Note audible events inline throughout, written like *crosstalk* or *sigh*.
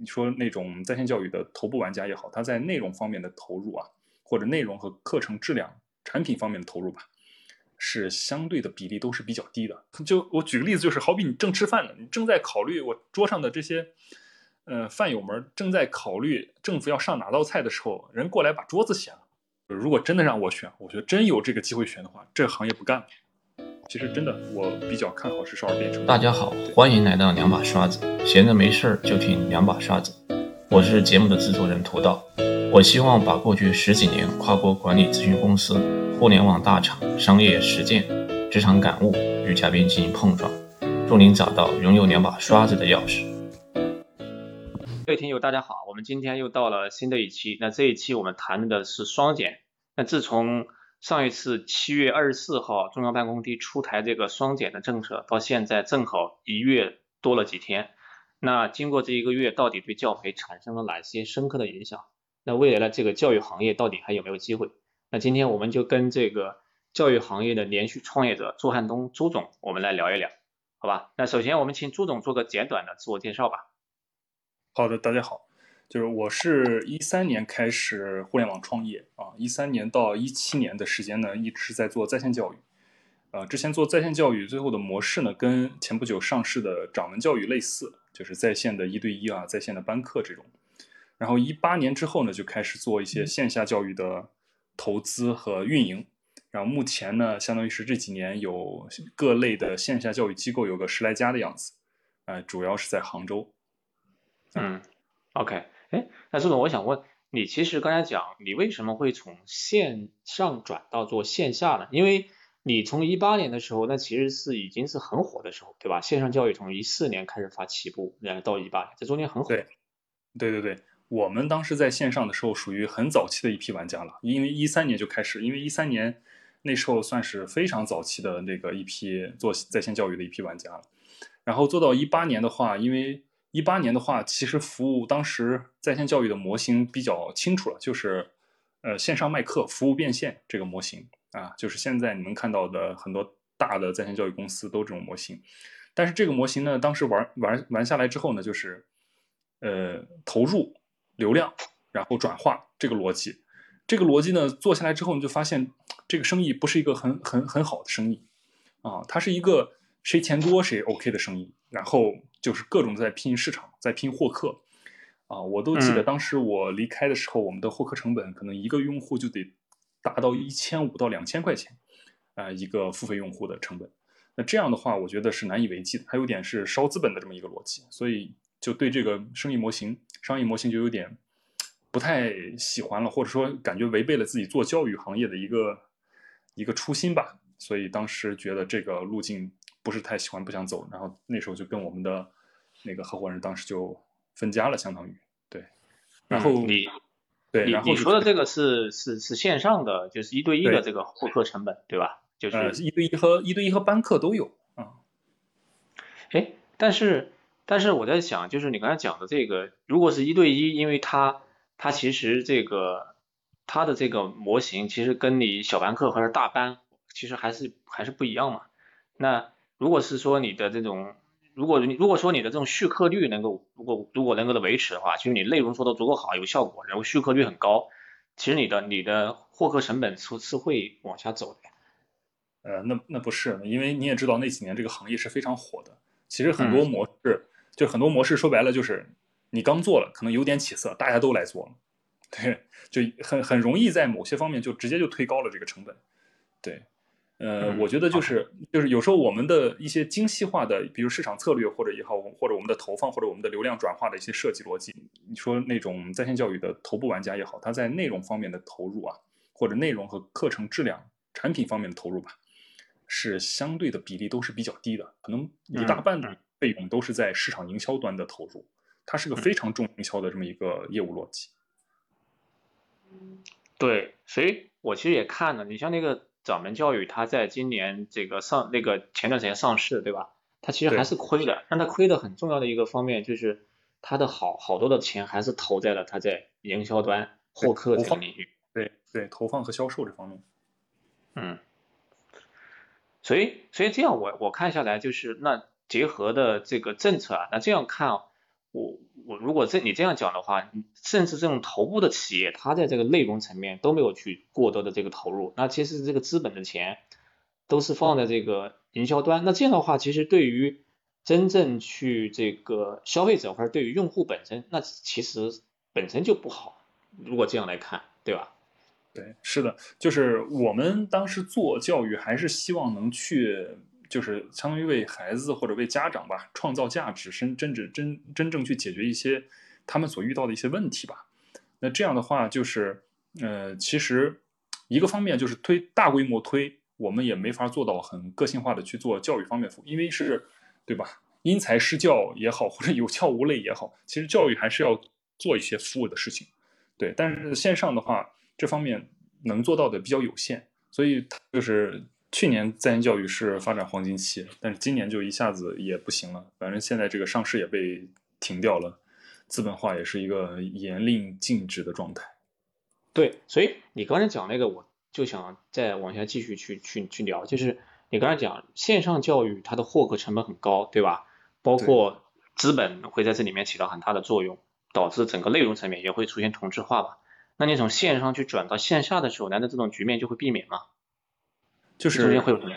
你说那种在线教育的头部玩家也好，他在内容方面的投入啊，或者内容和课程质量、产品方面的投入吧，是相对的比例都是比较低的。就我举个例子，就是好比你正吃饭呢，你正在考虑我桌上的这些，呃，饭友们正在考虑政府要上哪道菜的时候，人过来把桌子掀了。如果真的让我选，我觉得真有这个机会选的话，这个行业不干了。其实真的，我比较看好是少儿编程。大家好，欢迎来到两把刷子，闲着没事儿就听两把刷子。我是节目的制作人涂道，我希望把过去十几年跨国管理咨询公司、互联网大厂、商业实践、职场感悟与嘉宾进行碰撞，助您找到拥有两把刷子的钥匙。各位听友，大家好，我们今天又到了新的一期。那这一期我们谈论的是双减。那自从上一次七月二十四号中央办公厅出台这个双减的政策，到现在正好一月多了几天。那经过这一个月，到底对教培产生了哪些深刻的影响？那未来的这个教育行业到底还有没有机会？那今天我们就跟这个教育行业的连续创业者朱汉东朱总，我们来聊一聊，好吧？那首先我们请朱总做个简短的自我介绍吧。好的，大家好，就是我是一三年开始互联网创业啊，一三年到一七年的时间呢，一直在做在线教育，呃，之前做在线教育，最后的模式呢，跟前不久上市的掌门教育类似，就是在线的一对一啊，在线的班课这种。然后一八年之后呢，就开始做一些线下教育的投资和运营。然后目前呢，相当于是这几年有各类的线下教育机构有个十来家的样子，呃，主要是在杭州。嗯，OK，哎，那朱总，我想问你，其实刚才讲你为什么会从线上转到做线下呢？因为你从一八年的时候，那其实是已经是很火的时候，对吧？线上教育从一四年开始发起步，然后到一八年，这中间很火。对，对对对，我们当时在线上的时候，属于很早期的一批玩家了，因为一三年就开始，因为一三年那时候算是非常早期的那个一批做在线教育的一批玩家了。然后做到一八年的话，因为一八年的话，其实服务当时在线教育的模型比较清楚了，就是呃线上卖课，服务变现这个模型啊，就是现在你们看到的很多大的在线教育公司都这种模型。但是这个模型呢，当时玩玩玩下来之后呢，就是呃投入流量，然后转化这个逻辑，这个逻辑呢做下来之后，你就发现这个生意不是一个很很很好的生意啊，它是一个谁钱多谁 OK 的生意，然后。就是各种在拼市场，在拼获客，啊，我都记得当时我离开的时候，我们的获客成本可能一个用户就得达到一千五到两千块钱，啊，一个付费用户的成本。那这样的话，我觉得是难以为继的。还有点是烧资本的这么一个逻辑，所以就对这个生意模型、商业模型就有点不太喜欢了，或者说感觉违背了自己做教育行业的一个一个初心吧。所以当时觉得这个路径。不是太喜欢，不想走，然后那时候就跟我们的那个合伙人当时就分家了，相当于对。然后你对，然后你说的这个是是是线上的，就是一对一的这个获客成本，对吧？就是一对一和一对一和班课都有啊。哎，但是但是我在想，就是你刚才讲的这个，如果是一对一，因为他他其实这个他的这个模型其实跟你小班课或者大班其实还是还是不一样嘛。那如果是说你的这种，如果你如果说你的这种续客率能够，如果如果能够的维持的话，其实你内容做的足够好，有效果，然后续客率很高，其实你的你的获客成本是是会往下走的。呃，那那不是，因为你也知道那几年这个行业是非常火的，其实很多模式，就很多模式说白了就是你刚做了，可能有点起色，大家都来做了，对，就很很容易在某些方面就直接就推高了这个成本，对。呃，我觉得就是就是有时候我们的一些精细化的，比如市场策略或者也好，或者我们的投放或者我们的流量转化的一些设计逻辑，你说那种在线教育的头部玩家也好，他在内容方面的投入啊，或者内容和课程质量、产品方面的投入吧，是相对的比例都是比较低的，可能一大半的费用都是在市场营销端的投入，它是个非常重营销的这么一个业务逻辑。对，所以我其实也看了，你像那个。掌门教育，它在今年这个上那个前段时间上市，对吧？它其实还是亏的，让它亏的很重要的一个方面就是它的好好多的钱还是投在了它在营销端获客这个领域。对对，投放和销售这方面。嗯。所以所以这样我我看下来就是那结合的这个政策啊，那这样看，我我如果这你这样讲的话，甚至这种头部的企业，它在这个内容层面都没有去过多的这个投入，那其实这个资本的钱都是放在这个营销端，那这样的话，其实对于真正去这个消费者或者对于用户本身，那其实本身就不好。如果这样来看，对吧？对，是的，就是我们当时做教育，还是希望能去，就是相当于为孩子或者为家长吧，创造价值，真真正真真正去解决一些他们所遇到的一些问题吧。那这样的话，就是呃，其实一个方面就是推大规模推，我们也没法做到很个性化的去做教育方面服务，因为是，对吧？因材施教也好，或者有教无类也好，其实教育还是要做一些服务的事情。对，但是线上的话。这方面能做到的比较有限，所以就是去年在线教育是发展黄金期，但是今年就一下子也不行了。反正现在这个上市也被停掉了，资本化也是一个严令禁止的状态。对，所以你刚才讲那个，我就想再往下继续去去去聊，就是你刚才讲线上教育它的获客成本很高，对吧？包括资本会在这里面起到很大的作用，导致整个内容层面也会出现同质化吧。那你从线上去转到线下的时候，难道这种局面就会避免吗？就是中间会有什么？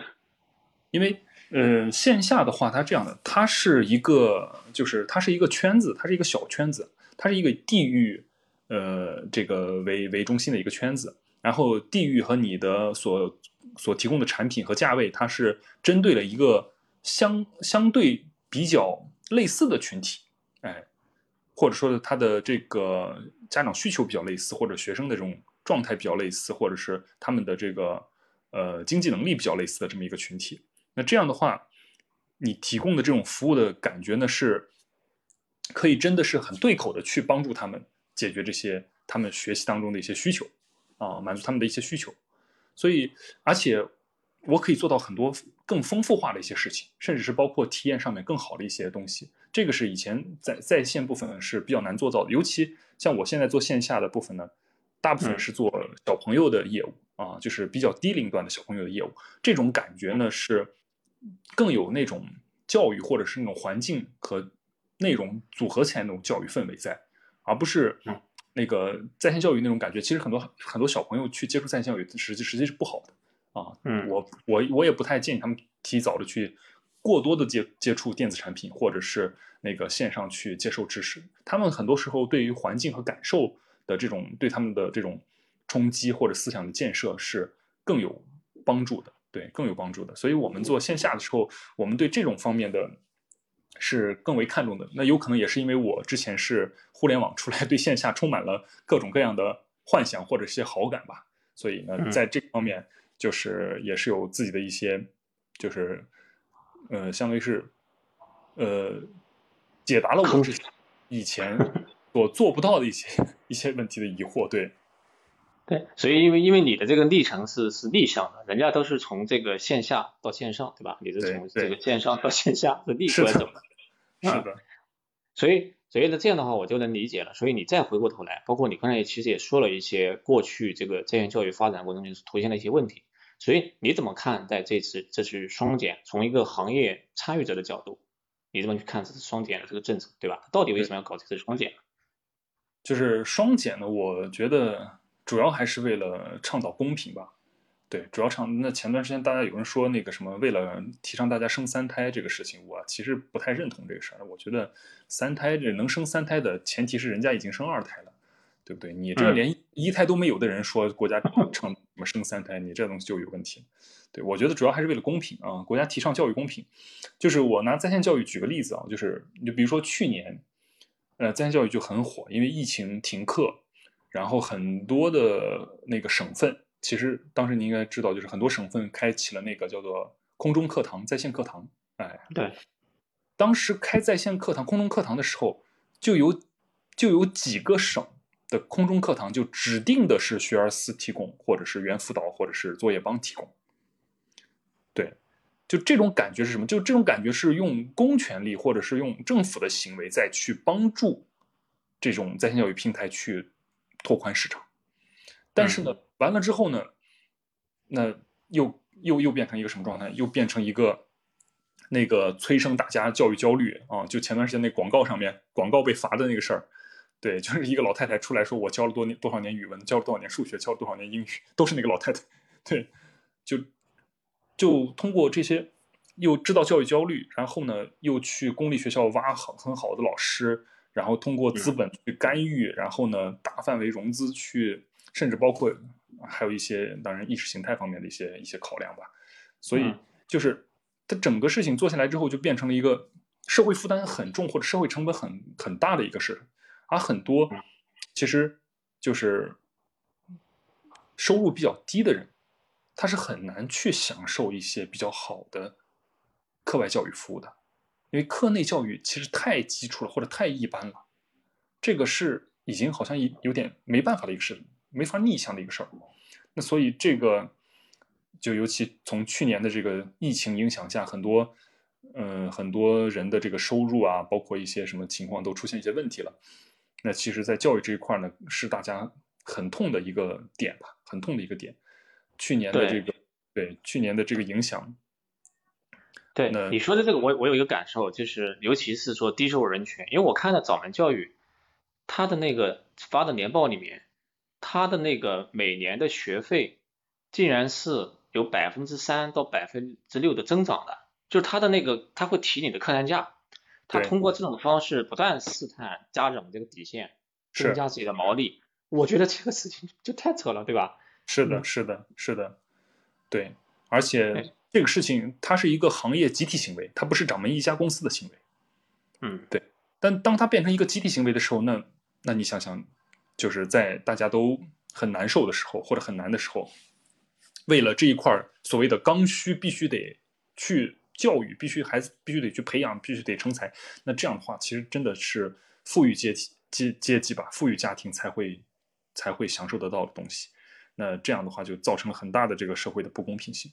因为呃，线下的话，它这样的，它是一个，就是它是一个圈子，它是一个小圈子，它是一个地域，呃，这个为为中心的一个圈子。然后地域和你的所所提供的产品和价位，它是针对了一个相相对比较类似的群体，哎。或者说他的这个家长需求比较类似，或者学生的这种状态比较类似，或者是他们的这个呃经济能力比较类似的这么一个群体。那这样的话，你提供的这种服务的感觉呢，是可以真的是很对口的去帮助他们解决这些他们学习当中的一些需求啊，满足他们的一些需求。所以，而且我可以做到很多更丰富化的一些事情，甚至是包括体验上面更好的一些东西。这个是以前在在线部分是比较难做到的，尤其像我现在做线下的部分呢，大部分是做小朋友的业务啊，就是比较低龄段的小朋友的业务。这种感觉呢是更有那种教育或者是那种环境和内容组合起来那种教育氛围在，而不是那个在线教育那种感觉。其实很多很多小朋友去接触在线教育，实际实际是不好的啊。嗯，我我我也不太建议他们提早的去。过多的接接触电子产品，或者是那个线上去接受知识，他们很多时候对于环境和感受的这种对他们的这种冲击或者思想的建设是更有帮助的，对更有帮助的。所以我们做线下的时候，我们对这种方面的是更为看重的。那有可能也是因为我之前是互联网出来，对线下充满了各种各样的幻想或者一些好感吧。所以呢，在这方面就是也是有自己的一些就是。呃，相当于是，呃，解答了我之前 *laughs* 以前所做不到的一些一些问题的疑惑，对，对，所以因为因为你的这个历程是是逆向的，人家都是从这个线下到线上，对吧？你是从这个线上到线下是逆过来走的，是的，所以所以呢，这样的话我就能理解了。所以你再回过头来，包括你刚才其实也说了一些过去这个在线教育发展过程中出现的一些问题。所以你怎么看待这次这次双减？从一个行业参与者的角度，你怎么去看这次双减的这个政策，对吧？到底为什么要搞这次双减？就是双减呢？我觉得主要还是为了倡导公平吧。对，主要倡那前段时间大家有人说那个什么，为了提倡大家生三胎这个事情，我其实不太认同这个事儿。我觉得三胎这能生三胎的前提是人家已经生二胎了。对不对？你这连一胎都没有的人说国家 *laughs* 倡什么生三胎，你这东西就有问题。对我觉得主要还是为了公平啊，国家提倡教育公平。就是我拿在线教育举个例子啊，就是就比如说去年，呃，在线教育就很火，因为疫情停课，然后很多的那个省份，其实当时你应该知道，就是很多省份开启了那个叫做空中课堂、在线课堂。哎，对，当时开在线课堂、空中课堂的时候，就有就有几个省。的空中课堂就指定的是学而思提供，或者是猿辅导，或者是作业帮提供。对，就这种感觉是什么？就这种感觉是用公权力，或者是用政府的行为再去帮助这种在线教育平台去拓宽市场。但是呢，完了之后呢，那又又又变成一个什么状态？又变成一个那个催生大家教育焦虑啊，就前段时间那广告上面广告被罚的那个事儿，对，就是一个老太太出来说，我教了多年多少年语文，教了多少年数学，教了多少年英语，都是那个老太太，对，就就通过这些，又知道教育焦虑，然后呢，又去公立学校挖很很好的老师，然后通过资本去干预，然后呢，大范围融资去，甚至包括还有一些当然意识形态方面的一些一些考量吧，所以就是。它整个事情做下来之后，就变成了一个社会负担很重或者社会成本很很大的一个事，而很多其实就是收入比较低的人，他是很难去享受一些比较好的课外教育服务的，因为课内教育其实太基础了或者太一般了，这个是已经好像有点没办法的一个事，没法逆向的一个事儿。那所以这个。就尤其从去年的这个疫情影响下，很多，嗯，很多人的这个收入啊，包括一些什么情况都出现一些问题了。那其实，在教育这一块呢，是大家很痛的一个点吧，很痛的一个点。去年的这个，对，去年的这个影响。对，你说的这个，我我有一个感受，就是尤其是说低收入人群，因为我看了早门教育，他的那个发的年报里面，他的那个每年的学费，竟然是。有百分之三到百分之六的增长的，就是他的那个他会提你的客单价，他通过这种方式不断试探家长这个底线，增加自己的毛利。我觉得这个事情就太扯了，对吧？是的，是的，是的，对。而且这个事情它是一个行业集体行为，它不是掌门一家公司的行为。嗯，对。但当它变成一个集体行为的时候，那那你想想，就是在大家都很难受的时候或者很难的时候。为了这一块所谓的刚需，必须得去教育，必须孩子必须得去培养，必须得成才。那这样的话，其实真的是富裕阶级阶阶级吧，富裕家庭才会才会享受得到的东西。那这样的话，就造成了很大的这个社会的不公平性。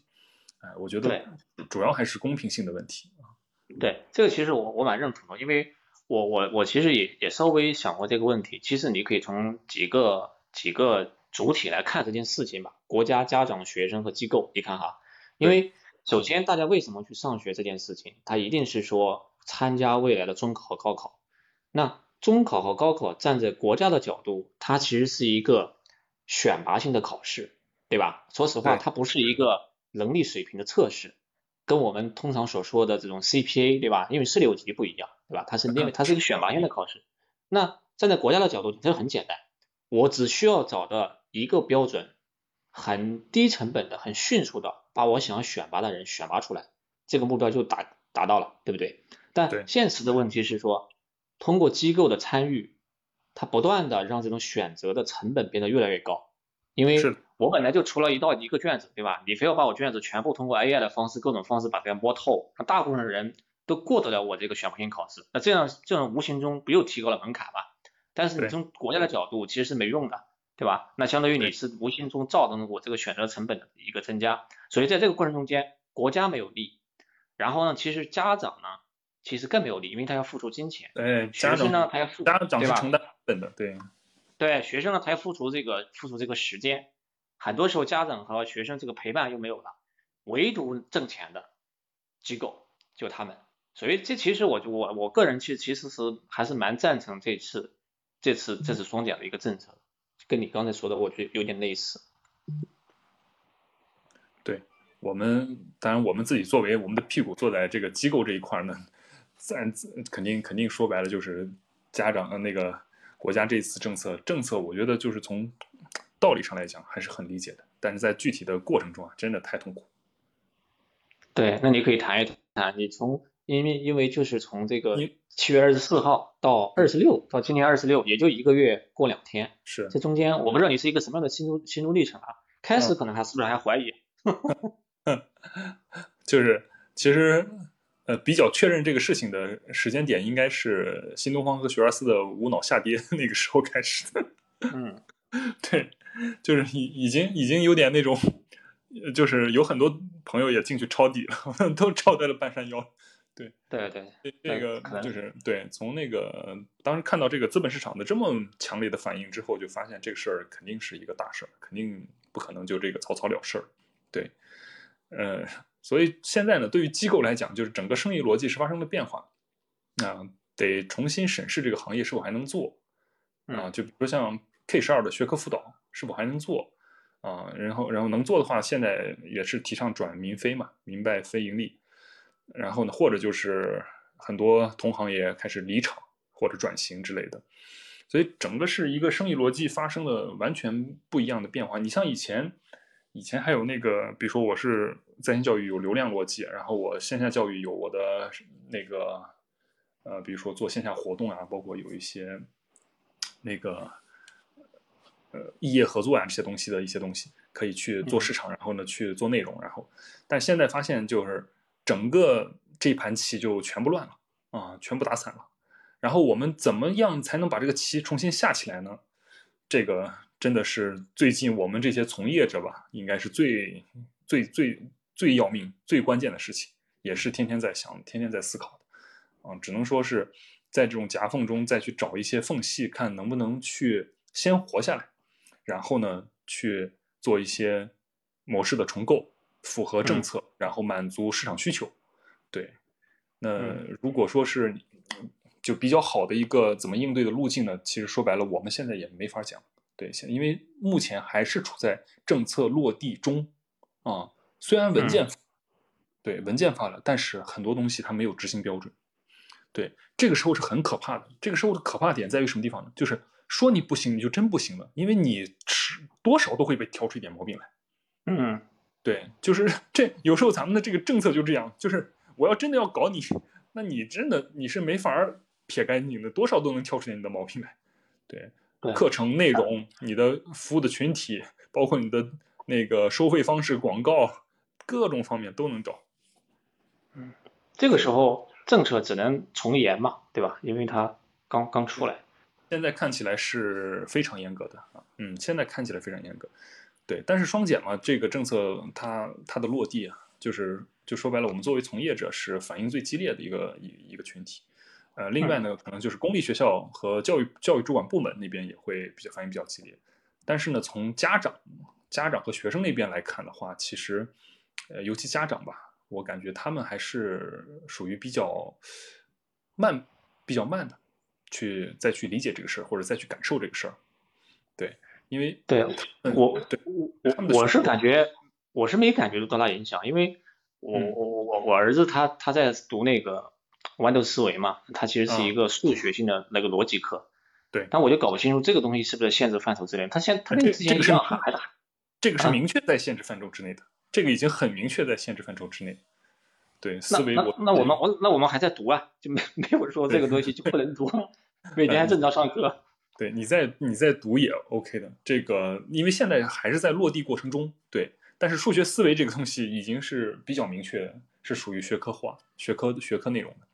哎，我觉得主要还是公平性的问题啊。对，这个其实我我蛮认同的，因为我我我其实也也稍微想过这个问题。其实你可以从几个几个。主体来看这件事情吧，国家、家长、学生和机构，你看哈，因为首先大家为什么去上学这件事情，它一定是说参加未来的中考和高考。那中考和高考站在国家的角度，它其实是一个选拔性的考试，对吧？说实话，它不是一个能力水平的测试，跟我们通常所说的这种 CPA，对吧？因为四六级不一样，对吧？它是因为它是一个选拔性的考试。那站在国家的角度，这很简单，我只需要找到。一个标准，很低成本的、很迅速的把我想要选拔的人选拔出来，这个目标就达达到了，对不对？但现实的问题是说，通过机构的参与，它不断的让这种选择的成本变得越来越高。因为我本来就出了一道一个卷子，对吧？你非要把我卷子全部通过 AI 的方式、各种方式把它摸透，那大部分人都过得了我这个选拔性考试，那这样这样无形中不又提高了门槛吗？但是你从国家的角度其实是没用的。对吧？那相当于你是无形中造成了我这个选择成本的一个增加，所以在这个过程中间，国家没有利，然后呢，其实家长呢，其实更没有利，因为他要付出金钱。对，学生呢，他要付，家长是承担本的，对。对，学生呢，他要付出这个付出这个时间，很多时候家长和学生这个陪伴又没有了，唯独挣钱的机构就他们，所以这其实我我我个人其实其实是还是蛮赞成这次这次这次双减的一个政策。跟你刚才说的，我觉得有点类似。对我们，当然我们自己作为我们的屁股坐在这个机构这一块呢，自然肯定肯定说白了就是家长呃那个国家这次政策政策，我觉得就是从道理上来讲还是很理解的，但是在具体的过程中啊，真的太痛苦。对，那你可以谈一谈，你从。因为因为就是从这个七月二十四号到二十六，到今年二十六，也就一个月过两天。是，这中间我不知道你是一个什么样的心路心路历程啊？开始可能还是不是还怀疑？*laughs* *laughs* 就是其实呃比较确认这个事情的时间点，应该是新东方和学而思的无脑下跌那个时候开始的。*laughs* 嗯，*laughs* 对，就是已已经已经有点那种，就是有很多朋友也进去抄底了，*laughs* 都抄在了半山腰。对对对，这个就是对，从那个当时看到这个资本市场的这么强烈的反应之后，就发现这个事儿肯定是一个大事儿，肯定不可能就这个草草了事儿。对，呃，所以现在呢，对于机构来讲，就是整个生意逻辑是发生了变化，啊，得重新审视这个行业是否还能做，啊，就比如说像 K 十二的学科辅导是否还能做，啊，然后然后能做的话，现在也是提倡转民非嘛，民办非盈利，然后呢，或者就是很多同行业开始离场或者转型之类的，所以整个是一个生意逻辑发生了完全不一样的变化。你像以前。以前还有那个，比如说我是在线教育有流量逻辑，然后我线下教育有我的那个，呃，比如说做线下活动啊，包括有一些那个呃异业合作啊这些东西的一些东西，可以去做市场，然后呢去做内容，然后，但现在发现就是整个这盘棋就全部乱了啊，全部打散了，然后我们怎么样才能把这个棋重新下起来呢？这个。真的是最近我们这些从业者吧，应该是最最最最要命、最关键的事情，也是天天在想、天天在思考的。啊，只能说是在这种夹缝中再去找一些缝隙，看能不能去先活下来，然后呢去做一些模式的重构，符合政策，然后满足市场需求。对，那如果说是就比较好的一个怎么应对的路径呢？其实说白了，我们现在也没法讲。对，现因为目前还是处在政策落地中，啊，虽然文件，对文件发了，但是很多东西它没有执行标准，对，这个时候是很可怕的。这个时候的可怕点在于什么地方呢？就是说你不行，你就真不行了，因为你吃多少都会被挑出一点毛病来。嗯，对，就是这有时候咱们的这个政策就这样，就是我要真的要搞你，那你真的你是没法撇干净的，多少都能挑出点你的毛病来，对。课程内容、你的服务的群体，包括你的那个收费方式、广告，各种方面都能找。嗯，这个时候政策只能从严嘛，对吧？因为它刚刚出来。现在看起来是非常严格的啊，嗯，现在看起来非常严格。对，但是双减嘛，这个政策它它的落地啊，就是就说白了，我们作为从业者是反应最激烈的一个一一个群体。呃，另外呢，可能就是公立学校和教育教育主管部门那边也会比较反应比较激烈，但是呢，从家长、家长和学生那边来看的话，其实，呃，尤其家长吧，我感觉他们还是属于比较慢、比较慢的，去再去理解这个事儿或者再去感受这个事儿。对，因为对我对我我是感觉我是没感觉到多大影响，因为我我我我儿子他他在读那个。豌豆思维嘛，它其实是一个数学性的那个逻辑课。对。但我就搞不清楚这个东西是不是限制范畴之内。它现它跟之前一样还大。这个是明确在限制范畴之内的，这个已经很明确在限制范畴之内。对，思维我那我们我那我们还在读啊，就没没有说这个东西就不能读，*laughs* 每天还正常上课。对，你在你在读也 OK 的，这个因为现在还是在落地过程中。对，但是数学思维这个东西已经是比较明确，是属于学科化、学科学科内容的。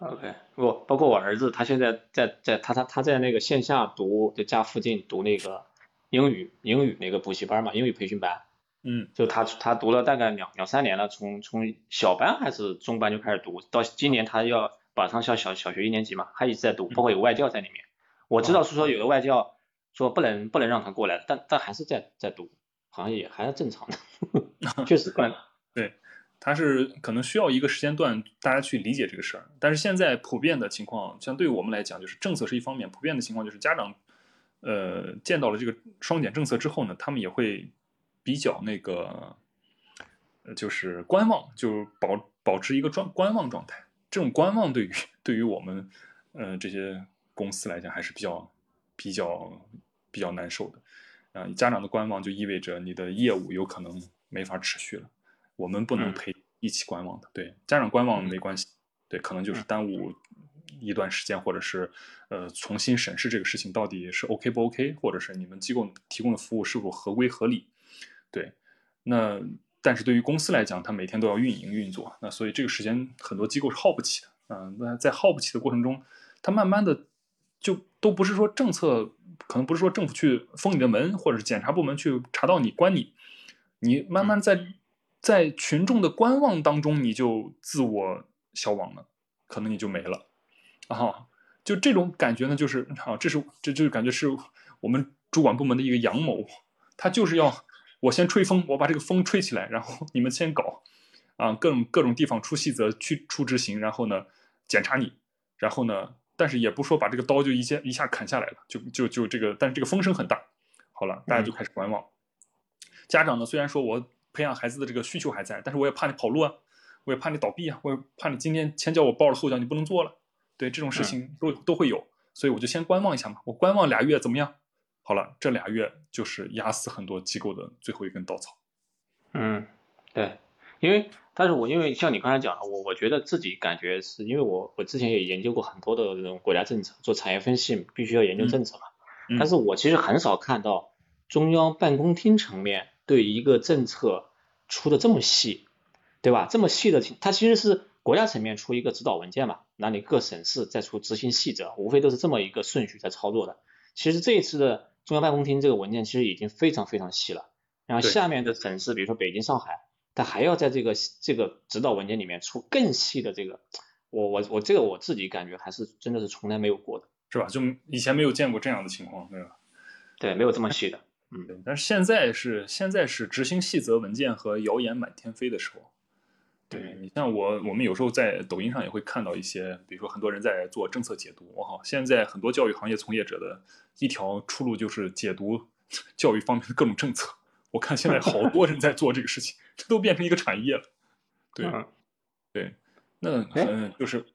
OK，不，包括我儿子，他现在在在他他他在那个线下读，就家附近读那个英语英语那个补习班嘛，英语培训班。嗯。就他他读了大概两两三年了，从从小班还是中班就开始读，到今年他要马上上小小学一年级嘛，他一直在读，包括有外教在里面。我知道是说有的外教说不能不能让他过来，但但还是在在读，好像也还是正常的，*laughs* 确实可能。对。它是可能需要一个时间段，大家去理解这个事儿。但是现在普遍的情况，像对于我们来讲，就是政策是一方面，普遍的情况就是家长，呃，见到了这个双减政策之后呢，他们也会比较那个，就是观望，就保保持一个状观望状态。这种观望对于对于我们，呃，这些公司来讲还是比较比较比较难受的。啊，家长的观望就意味着你的业务有可能没法持续了。我们不能陪一起观望的，对家长观望没关系，对，可能就是耽误一段时间，或者是呃重新审视这个事情到底是 OK 不 OK，或者是你们机构提供的服务是否合规合理，对，那但是对于公司来讲，它每天都要运营运作，那所以这个时间很多机构是耗不起的，嗯，那在耗不起的过程中，它慢慢的就都不是说政策，可能不是说政府去封你的门，或者是检察部门去查到你关你，你慢慢在。在群众的观望当中，你就自我消亡了，可能你就没了，啊，就这种感觉呢，就是啊，这是这就是感觉是我们主管部门的一个阳谋，他就是要我先吹风，我把这个风吹起来，然后你们先搞，啊，各种各种地方出细则去出执行，然后呢检查你，然后呢，但是也不说把这个刀就一下一下砍下来了，就就就这个，但是这个风声很大，好了，大家就开始观望。家长呢，虽然说我培养孩子的这个需求还在，但是我也怕你跑路啊，我也怕你倒闭啊，我也怕你今天前脚我报了，后脚你不能做了，对这种事情都都会有，所以我就先观望一下嘛，我观望俩月怎么样？好了，这俩月就是压死很多机构的最后一根稻草。嗯，对，因为但是我因为像你刚才讲的，我我觉得自己感觉是因为我我之前也研究过很多的这种国家政策，做产业分析必须要研究政策嘛，但是我其实很少看到中央办公厅层面对一个政策出的这么细，对吧？这么细的，它其实是国家层面出一个指导文件嘛，那你各省市再出执行细则，无非都是这么一个顺序在操作的。其实这一次的。中央办公厅这个文件其实已经非常非常细了，然后下面的省市，比如说北京、上海，它还要在这个这个指导文件里面出更细的这个，我我我这个我自己感觉还是真的是从来没有过的，是吧？就以前没有见过这样的情况，对吧？对，没有这么细的，嗯。但是现在是现在是执行细则文件和谣言满天飞的时候。对你像我，我们有时候在抖音上也会看到一些，比如说很多人在做政策解读。我靠，现在很多教育行业从业者的一条出路就是解读 *laughs* 教育方面的各种政策。我看现在好多人在做这个事情，*laughs* 这都变成一个产业了。对，对，那嗯，就是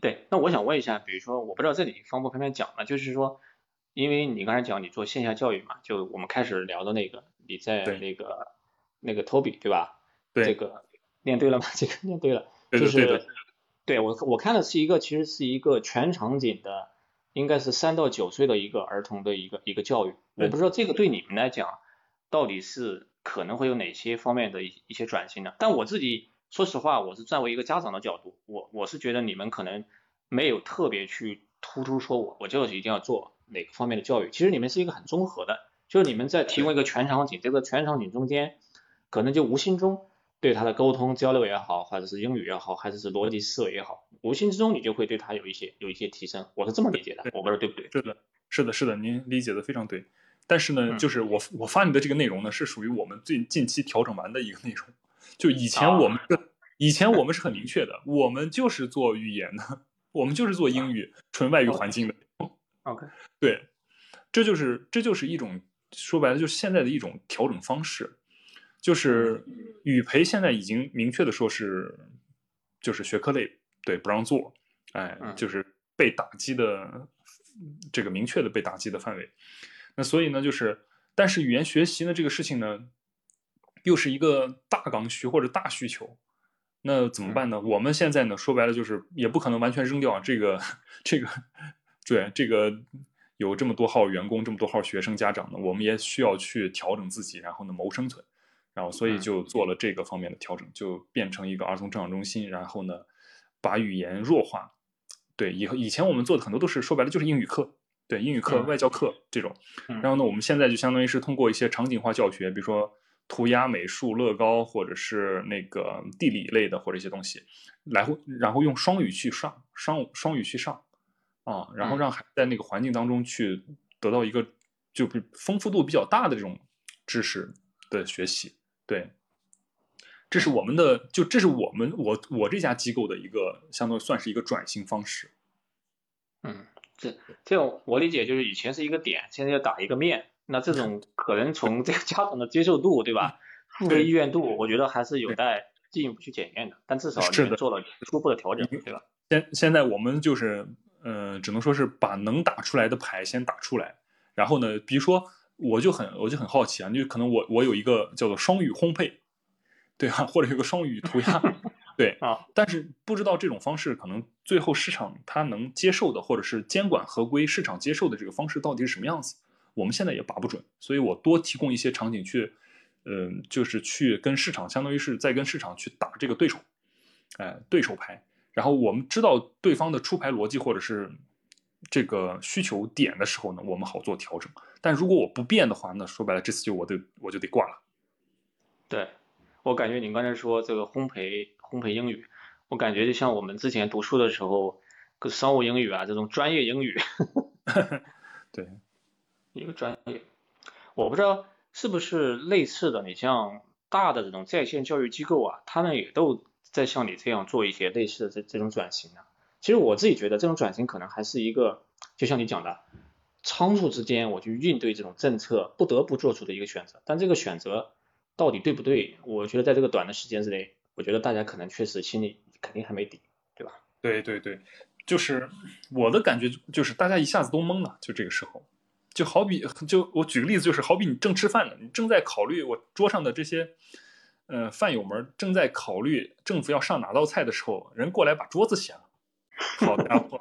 对。那我想问一下，比如说，我不知道这里方不方便讲呢？就是说，因为你刚才讲你做线下教育嘛，就我们开始聊的那个，你在那个那个 Toby 对吧？对，这个。念对了吗？*laughs* 这个念对了，就是对我我看的是一个，其实是一个全场景的，应该是三到九岁的一个儿童的一个一个教育。我不知道这个对你们来讲，到底是可能会有哪些方面的一一些转型呢？但我自己说实话，我是站为一个家长的角度，我我是觉得你们可能没有特别去突出说我我就是一定要做哪个方面的教育。其实你们是一个很综合的，就是你们在提供一个全场景，这个全场景中间，可能就无形中。对他的沟通交流也好，或者是英语也好，还是是逻辑思维也好，无形之中你就会对他有一些有一些提升。我是这么理解的，我不知道对不对？是的，是的，是的，您理解的非常对。但是呢，就是我我发你的这个内容呢，是属于我们最近期调整完的一个内容。就以前我们以前我们是很明确的，我们就是做语言的，我们就是做英语纯外语环境的。OK，对，这就是这就是一种说白了就是现在的一种调整方式。就是语培现在已经明确的说是，就是学科类对不让做，哎，就是被打击的这个明确的被打击的范围。那所以呢，就是但是语言学习呢这个事情呢，又是一个大刚需或者大需求，那怎么办呢？我们现在呢说白了就是也不可能完全扔掉这个这个对这个有这么多号员工这么多号学生家长呢，我们也需要去调整自己，然后呢谋生存。然后，所以就做了这个方面的调整，就变成一个儿童成长中心。然后呢，把语言弱化。对，以后以前我们做的很多都是说白了就是英语课，对，英语课、外教课这种。然后呢，我们现在就相当于是通过一些场景化教学，比如说涂鸦、美术、乐高，或者是那个地理类的或者一些东西，来回然后用双语去上，双双语去上啊，然后让孩在那个环境当中去得到一个就丰富度比较大的这种知识的学习。对，这是我们的，就这是我们我我这家机构的一个，相当于算是一个转型方式。嗯，这这种我理解就是以前是一个点，现在要打一个面，那这种 *laughs* 可能从这个家长的接受度，对吧？付费意愿度，我觉得还是有待进一步去检验的。但至少你们做了初步的调整，对吧？现现在我们就是，呃，只能说是把能打出来的牌先打出来，然后呢，比如说。我就很我就很好奇啊，就可能我我有一个叫做双语烘焙，对啊，或者有个双语涂鸦，*laughs* 对啊，但是不知道这种方式可能最后市场它能接受的，或者是监管合规市场接受的这个方式到底是什么样子，我们现在也把不准，所以我多提供一些场景去，嗯，就是去跟市场相当于是在跟市场去打这个对手，哎，对手牌，然后我们知道对方的出牌逻辑或者是。这个需求点的时候呢，我们好做调整。但如果我不变的话，那说白了，这次就我得我就得挂了。对，我感觉你刚才说这个烘焙烘焙英语，我感觉就像我们之前读书的时候，商务英语啊这种专业英语。*laughs* 对，一个专业，我不知道是不是类似的？你像大的这种在线教育机构啊，他们也都在像你这样做一些类似的这这种转型呢？其实我自己觉得这种转型可能还是一个，就像你讲的，仓促之间我去应对这种政策不得不做出的一个选择。但这个选择到底对不对？我觉得在这个短的时间之内，我觉得大家可能确实心里肯定还没底，对吧？对对对，就是我的感觉就是大家一下子都懵了，就这个时候，就好比就我举个例子，就是好比你正吃饭呢，你正在考虑我桌上的这些呃饭友们正在考虑政府要上哪道菜的时候，人过来把桌子掀了。好家伙，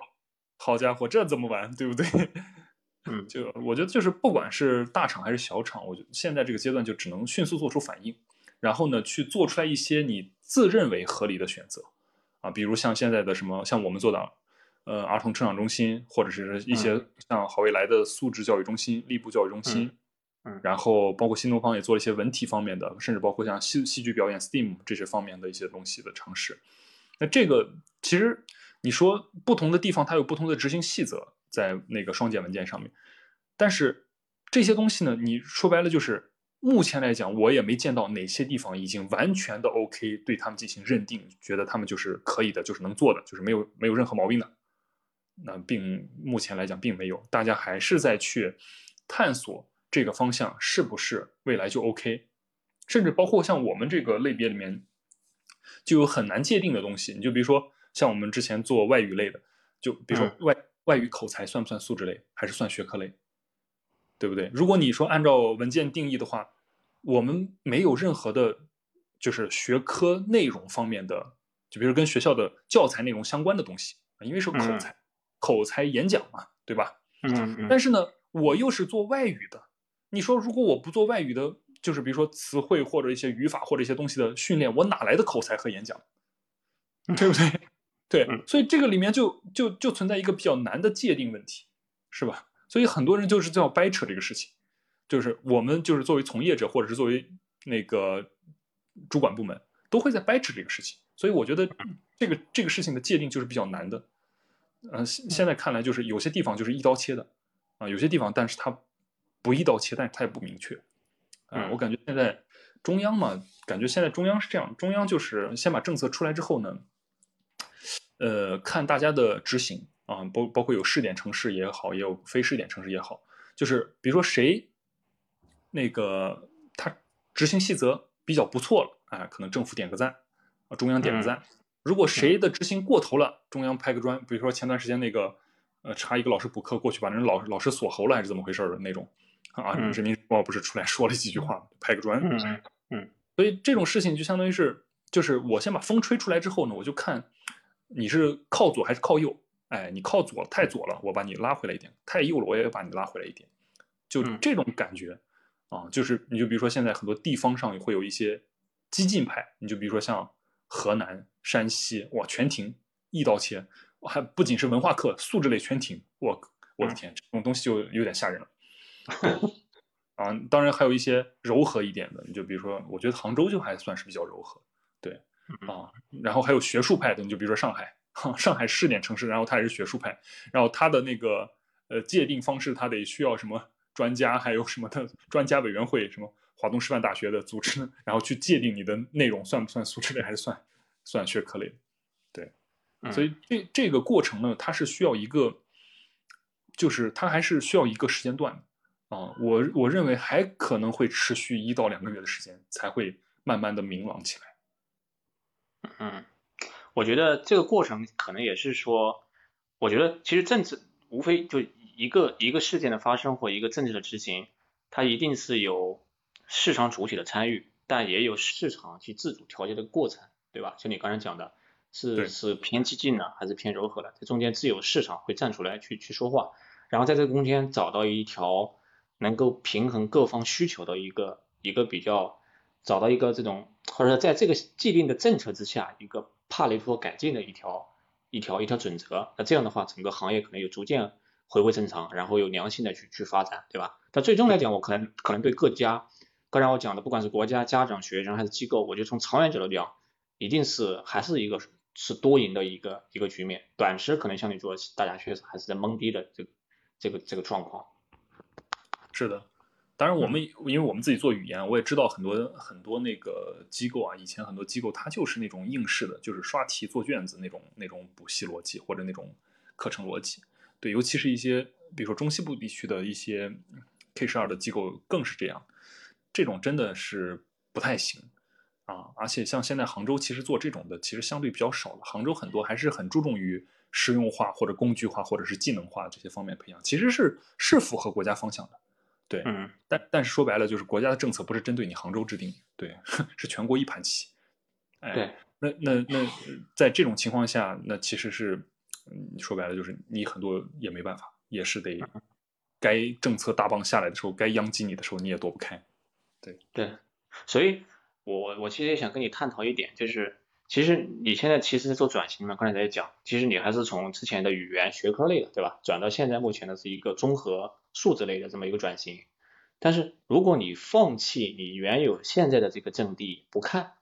好家伙，这怎么玩，对不对？*laughs* 嗯，就我觉得就是不管是大厂还是小厂，我觉得现在这个阶段就只能迅速做出反应，然后呢去做出来一些你自认为合理的选择啊，比如像现在的什么，像我们做的呃儿童成长中心，或者是一些像好未来的素质教育中心、力部教育中心，嗯，然后包括新东方也做了一些文体方面的，甚至包括像戏戏剧表演、STEAM 这些方面的一些东西的尝试。那这个其实。你说不同的地方它有不同的执行细则在那个双减文件上面，但是这些东西呢，你说白了就是目前来讲，我也没见到哪些地方已经完全的 OK 对他们进行认定，觉得他们就是可以的，就是能做的，就是没有没有任何毛病的。那并目前来讲并没有，大家还是在去探索这个方向是不是未来就 OK，甚至包括像我们这个类别里面就有很难界定的东西，你就比如说。像我们之前做外语类的，就比如说外外语口才算不算素质类，还是算学科类，对不对？如果你说按照文件定义的话，我们没有任何的，就是学科内容方面的，就比如跟学校的教材内容相关的东西，因为是口才，口才演讲嘛，对吧？嗯。但是呢，我又是做外语的，你说如果我不做外语的，就是比如说词汇或者一些语法或者一些东西的训练，我哪来的口才和演讲？*laughs* 对不对？对，所以这个里面就就就存在一个比较难的界定问题，是吧？所以很多人就是在掰扯这个事情，就是我们就是作为从业者，或者是作为那个主管部门，都会在掰扯这个事情。所以我觉得这个这个事情的界定就是比较难的。嗯，现在看来就是有些地方就是一刀切的啊，有些地方但是它不一刀切，但是它也不明确。嗯，我感觉现在中央嘛，感觉现在中央是这样，中央就是先把政策出来之后呢。呃，看大家的执行啊，包包括有试点城市也好，也有非试点城市也好，就是比如说谁那个他执行细则比较不错了，哎，可能政府点个赞啊，中央点个赞。如果谁的执行过头了，中央拍个砖。比如说前段时间那个呃，查一个老师补课过去把人老老师锁喉了，还是怎么回事的那种啊？人民日报不是出来说了几句话，拍个砖。嗯嗯。所以这种事情就相当于是，就是我先把风吹出来之后呢，我就看。你是靠左还是靠右？哎，你靠左太左了，我把你拉回来一点；太右了，我也把你拉回来一点。就这种感觉啊，就是你就比如说现在很多地方上会有一些激进派，你就比如说像河南、山西，哇，全停一刀切，还不仅是文化课，素质类全停。我我的天，这种东西就有点吓人了。*laughs* 啊，当然还有一些柔和一点的，你就比如说，我觉得杭州就还算是比较柔和，对。啊，然后还有学术派的，你就比如说上海，上海试点城市，然后它也是学术派，然后它的那个呃界定方式，它得需要什么专家，还有什么的专家委员会，什么华东师范大学的组织，然后去界定你的内容算不算素质类，还是算算学科类，对，所以这这个过程呢，它是需要一个，就是它还是需要一个时间段啊，我我认为还可能会持续一到两个月的时间，才会慢慢的明朗起来。嗯，我觉得这个过程可能也是说，我觉得其实政治无非就一个一个事件的发生或一个政治的执行，它一定是有市场主体的参与，但也有市场去自主调节的过程，对吧？像你刚才讲的，是是偏激进的还是偏柔和的？这中间自有市场会站出来去去说话，然后在这个中间找到一条能够平衡各方需求的一个一个比较。找到一个这种，或者说在这个既定的政策之下，一个帕雷托改进的一条一条一条准则，那这样的话，整个行业可能有逐渐回归正常，然后有良性的去去发展，对吧？但最终来讲，我可能可能对各家，刚才我讲的，不管是国家、家长、学生还是机构，我觉得从长远角度讲，一定是还是一个是多赢的一个一个局面。短时可能像你说，大家确实还是在懵逼的这个这个这个状况。是的。当然，我们因为我们自己做语言，我也知道很多很多那个机构啊，以前很多机构它就是那种应试的，就是刷题做卷子那种那种补习逻辑或者那种课程逻辑。对，尤其是一些比如说中西部地区的一些 K 十二的机构更是这样，这种真的是不太行啊。而且像现在杭州其实做这种的其实相对比较少了，杭州很多还是很注重于实用化或者工具化或者是技能化这些方面培养，其实是是符合国家方向的。对，嗯，但但是说白了，就是国家的政策不是针对你杭州制定，对，*laughs* 是全国一盘棋。哎，对，那那那在这种情况下，那其实是，说白了就是你很多也没办法，也是得该政策大棒下来的时候，该殃及你的时候，你也躲不开。对对，所以我我其实也想跟你探讨一点，就是其实你现在其实做转型嘛，刚才在讲，其实你还是从之前的语言学科类的，对吧，转到现在目前的是一个综合。数字类的这么一个转型，但是如果你放弃你原有现在的这个阵地不看，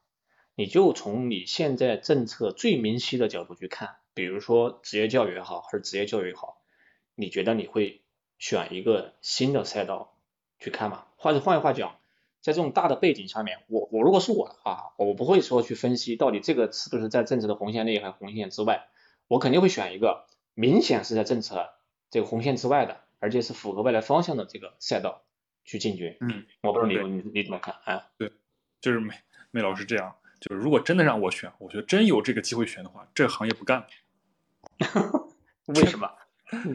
你就从你现在政策最明晰的角度去看，比如说职业教育也好，或者职业教育也好，你觉得你会选一个新的赛道去看吗？或者换句话讲，在这种大的背景下面，我我如果是我的话，我不会说去分析到底这个是不是在政策的红线内还是红线之外，我肯定会选一个明显是在政策这个红线之外的。而且是符合未来方向的这个赛道去进军，嗯，我不知道你你你怎么看？哎，对，就是梅梅老师这样，就是如果真的让我选，我觉得真有这个机会选的话，这个行业不干了。*laughs* 为什么？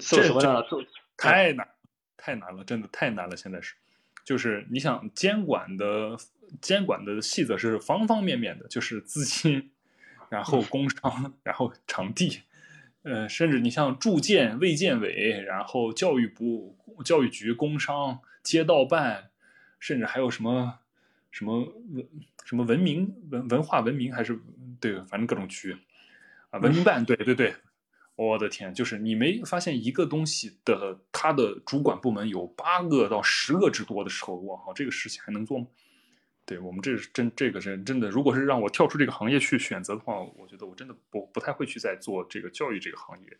这什么呢？*laughs* 太难，太难了，真的太难了。现在是，就是你想监管的监管的细则是方方面面的，就是资金，然后工商，然后场地。呃，甚至你像住建、卫健委，然后教育部、教育局、工商、街道办，甚至还有什么什么文什么文明文文化文明还是对，反正各种局啊，文明办，对对对，我的天，就是你没发现一个东西的它的主管部门有八个到十个之多的时候，我靠，这个事情还能做吗？对我们这是真这个是真的，如果是让我跳出这个行业去选择的话，我觉得我真的不不太会去再做这个教育这个行业。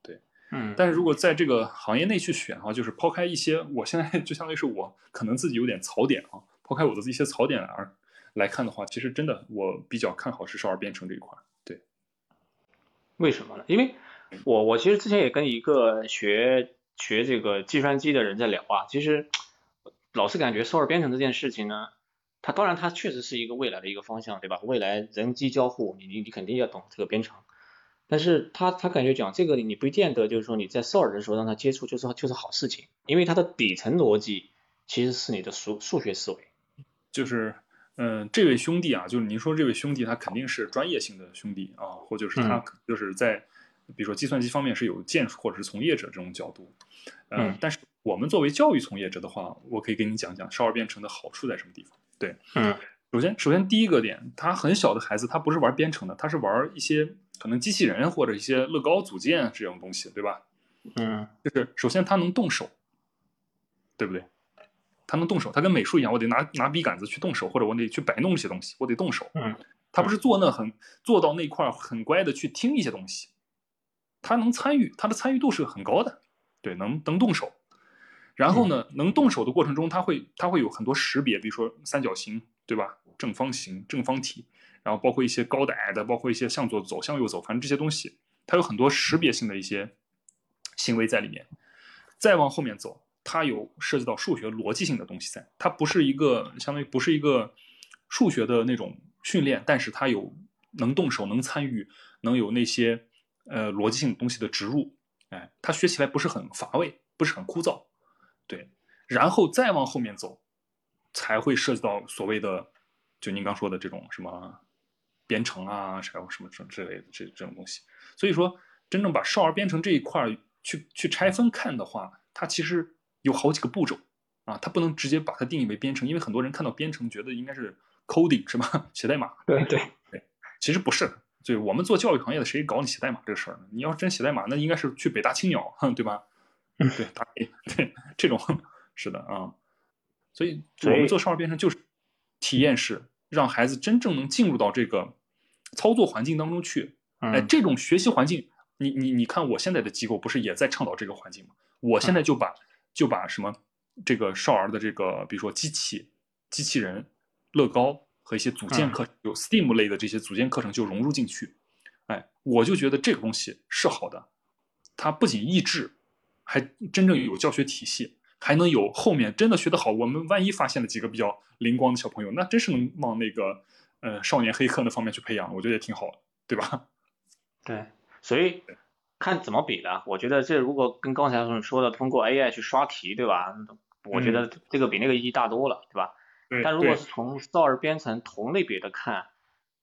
对，嗯，但是如果在这个行业内去选的话，就是抛开一些，我现在 *laughs* 就相当于是我可能自己有点槽点啊，抛开我的一些槽点而来看的话，其实真的我比较看好是少儿编程这一块。对，为什么呢？因为我我其实之前也跟一个学学这个计算机的人在聊啊，其实老是感觉少儿编程这件事情呢。它当然，它确实是一个未来的一个方向，对吧？未来人机交互，你你你肯定要懂这个编程。但是他他感觉讲这个，你不见得就是说你在少儿的时候让他接触就是就是好事情，因为它的底层逻辑其实是你的数数学思维。就是，嗯，这位兄弟啊，就是您说这位兄弟，他肯定是专业性的兄弟啊，或者是他就是在比如说计算机方面是有建树或者是从业者这种角度。嗯，但是我们作为教育从业者的话，我可以跟你讲讲少儿编程的好处在什么地方。对，嗯，首先，首先第一个点，他很小的孩子，他不是玩编程的，他是玩一些可能机器人或者一些乐高组件这种东西，对吧？嗯，就是首先他能动手，对不对？他能动手，他跟美术一样，我得拿拿笔杆子去动手，或者我得去摆弄一些东西，我得动手。嗯，他不是坐那很坐到那块很乖的去听一些东西，他能参与，他的参与度是很高的，对，能能动手。然后呢，能动手的过程中，它会它会有很多识别，比如说三角形，对吧？正方形、正方体，然后包括一些高的、矮的，包括一些向左走、向右走，反正这些东西，它有很多识别性的一些行为在里面。再往后面走，它有涉及到数学逻辑性的东西在，它不是一个相当于不是一个数学的那种训练，但是它有能动手、能参与、能有那些呃逻辑性东西的植入，哎，它学起来不是很乏味，不是很枯燥。对，然后再往后面走，才会涉及到所谓的，就您刚说的这种什么编程啊，还有什么什么之类的这这种东西。所以说，真正把少儿编程这一块去去拆分看的话，它其实有好几个步骤啊，它不能直接把它定义为编程，因为很多人看到编程觉得应该是 coding 是吧？*laughs* 写代码。对对对，其实不是，就我们做教育行业的，谁搞你写代码这个事儿呢？你要真写代码，那应该是去北大青鸟，对吧？对，打 *laughs* 对这种是的啊，所以我们做少儿编程就是体验式，让孩子真正能进入到这个操作环境当中去。哎，这种学习环境，你你你看，我现在的机构不是也在倡导这个环境吗？我现在就把就把什么这个少儿的这个，比如说机器、机器人、乐高和一些组件课，有 STEAM 类的这些组件课程就融入进去。哎，我就觉得这个东西是好的，它不仅益智，还真正有教学体系，还能有后面真的学得好。我们万一发现了几个比较灵光的小朋友，那真是能往那个呃少年黑客那方面去培养，我觉得也挺好的，对吧？*laughs* 对，所以看怎么比的。我觉得这如果跟刚才说的通过 AI 去刷题，对吧？我觉得这个比那个意义大多了，对吧？但如果是从少儿编程同类别的看，